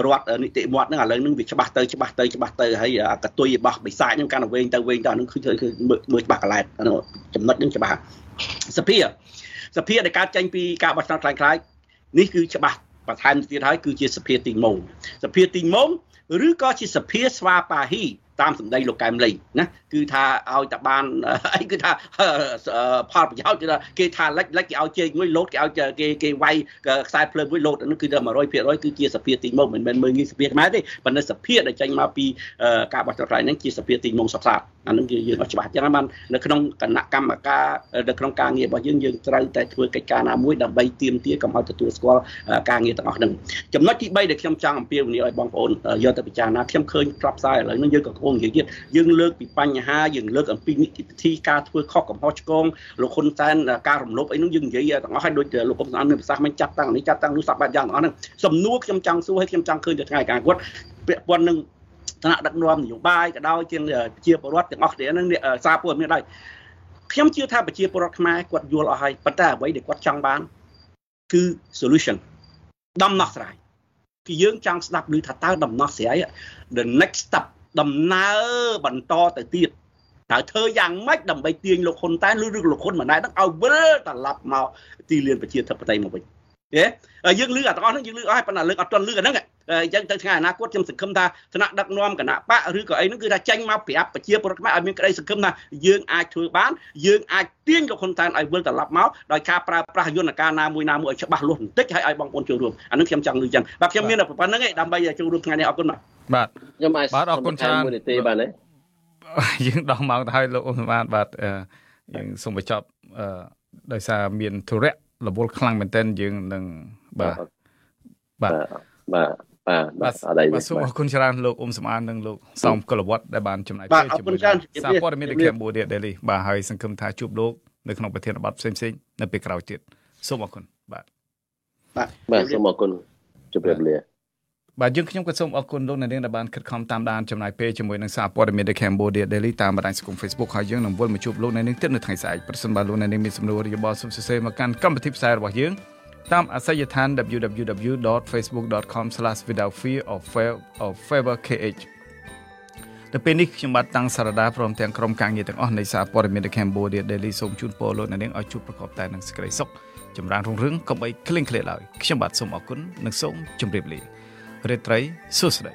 រដ្ឋនីតិមាត់នឹងឥឡូវនឹងវាច្បាស់ទៅច្បាស់ទៅច្បាស់ទៅហើយកតុយរបស់បិសាចនឹងកាន់តែវែងទៅវែងទៅនឹងគឺមើលច្បាស់កន្លែងចំណុចនឹងច្បាស់សភាសភាដែលកើតចេញពីការបោះឆ្នោតខ្លាំងៗនេះគឺច្បាស់ បន្ថែមទៀតហើយគឺជាសភាទីមុំសភាទីមុំឬក៏ជាសភាស្វាបាហ៊ី តាមសម្ដីលោកកែមលីណាគឺថាឲ្យតែបានអីគឺថាផលប្រយោជន៍គឺថាគេថាលិចលិចគេឲ្យជែកមួយលោតគេឲ្យគេគេវាយខ្សែភ្លើងមួយលោតហ្នឹងគឺថា100%គឺជាសភាទីងមកមិនមែនមើលងាយសភាខ្មែរទេប៉ុន្តែសភាដែលចេញមកពីការបោះឆ្នោតហ្នឹងជាសភាទីងមកសព្វសាអានឹងគឺយើងអត់ច្បាស់ចឹងបាននៅក្នុងគណៈកម្មការនៅក្នុងការងាររបស់យើងយើងត្រូវតែធ្វើកិច្ចការណាមួយដើម្បីទៀមទាកុំឲ្យទទួលស្គាល់ការងារទាំងអស់ហ្នឹងចំណុចទី3ដែលខ្ញុំចង់អំពាវនាវឲ្យបងប្អូនយកទៅពិចារណាខ្ញុំឃើញក្របផ្សាយឥឡូវហ្នឹងយើងក៏គង់និយាយទៀតយើងលើកពីបញ្ហាយើងលើកអំពីនីតិវិធីការធ្វើខុសកំហុសឆ្គងលោកហ៊ុនសែនការរំលោភអីហ្នឹងយើងនិយាយទាំងអស់ឲ្យដូចលោកកំសអានមានប្រសាសន៍មិនចាត់តាំងនេះចាត់តាំងនោះសពបែបយ៉ាងទាំងអស់ហ្នឹងសំណួរខ្ញុំចង់សួរឲ្យខ្ញុំចង់ឃើញទៅថ្ងៃការគាត់ពាក់ព័ន្ធនឹងឋានៈដឹកនាំនយោបាយក៏ដោយជាជាពលរដ្ឋទាំងអស់គ្នានឹងសារព័ត៌មានដែរខ្ញុំជឿថាប្រជាពលរដ្ឋខ្មែរគាត់យល់អស់ហើយប៉ុន្តែអ្វីដែលគាត់ចង់បានគឺ solution ដំណោះស្រាយគឺយើងចង់ស្ដាប់ឮថាតើដំណោះស្រាយ the next step ដំណើរបន្តទៅទៀតតើធ្វើយ៉ាងម៉េចដើម្បីទាញលោកហ៊ុនតែនឬលោកហ៊ុនម៉ាណែតនឹងឲ្យវិលត្រឡប់មកទីលានប្រជាធិបតេយ្យមកវិញទេយើងលឺអាទាំងអស់ហ្នឹងយើងលឺអស់ហើយប៉ុន្តែលើកអត់ទាន់លឺអាហ្នឹងអញ្ចឹងទៅថ្ងៃអនាគតខ្ញុំសង្ឃឹមថាថ្នាក់ដឹកនាំគណៈបកឬក៏អីហ្នឹងគឺថាចេញមកប្រាប់ប្រជាពលរដ្ឋខ្មែរឲ្យមានក្តីសង្ឃឹមថាយើងអាចធ្វើបានយើងអាចទាញលោកហ៊ុនសែនឲ្យវិលត្រឡប់មកដោយការប្រើប្រាស់យន្តការណាមួយណាមួយឲ្យច្បាស់លាស់បន្តិចហើយឲ្យបងប្អូនចូលរួមអានឹងខ្ញុំចង់លឺចឹងបាទខ្ញុំមានតែប៉ុណ្្នឹងឯងដើម្បីចូលរួមថ្ងៃនេះអរគុណបាទ បាទខ្ញុំអាចបាទអរគុណច្រើនមួយនាទីបាទយើងដោះម៉ោងទៅហើយលោកអ៊ុំសម្បត្តិបាទយើងសូមបញ្ចប់ដោយសារមានធុរៈរវល់ខ្លាំងមែនទែនយើងនឹងបាទបាទបាទបាទបាទអរគុណសូមអរគុណច្រើនលោកអ៊ុំសំអាននិងលោកសំកុលវត្តដែលបានចំណាយពេលជាមួយសារព័ត៌មាននៅ Cambodia Daily បាទហើយសង្ឃឹមថាជួបលោកនៅក្នុងប្រធានបទផ្សេងៗនៅពេលក្រោយទៀតសូមអរគុណបាទបាទបាទសូមអរគុណជម្រាបលា បាទយើងខ្ញុំក៏សូមអរគុណលោកអ្នកនាងដែលបានខិតខំតាមដានចំណាយពេលជាមួយនឹងសារព័ត៌មាន The Cambodia Daily តាមបណ្ដាញសង្គម Facebook ហើយយើងនឹងវិលមកជួបលោកអ្នកនាងទៀតនៅថ្ងៃស្អែកប្រសិនបើលោកអ្នកនាងមានសំណួរយោបល់សូមសរសេរមកកាន់កម្មវិធីផ្សាយរបស់យើងតាមអាសយដ្ឋាន www.facebook.com/withoutfear/favorkh នៅពេលនេះខ្ញុំបាទតាំងសារដាព្រមទាំងក្រុមការងារទាំងអស់នៃសារព័ត៌មាន The Cambodia Daily សូមជូនពរលោកអ្នកនាងឲ្យជួបប្រកបតែនឹងសេចក្តីសុខចម្រើនរុងរឿងកុំបីឃ្លៀងឃ្លាតឡើយខ្ញុំបាទសូមអរគុណនិងសូមជម្រាបលា រាត្រីសួស្តី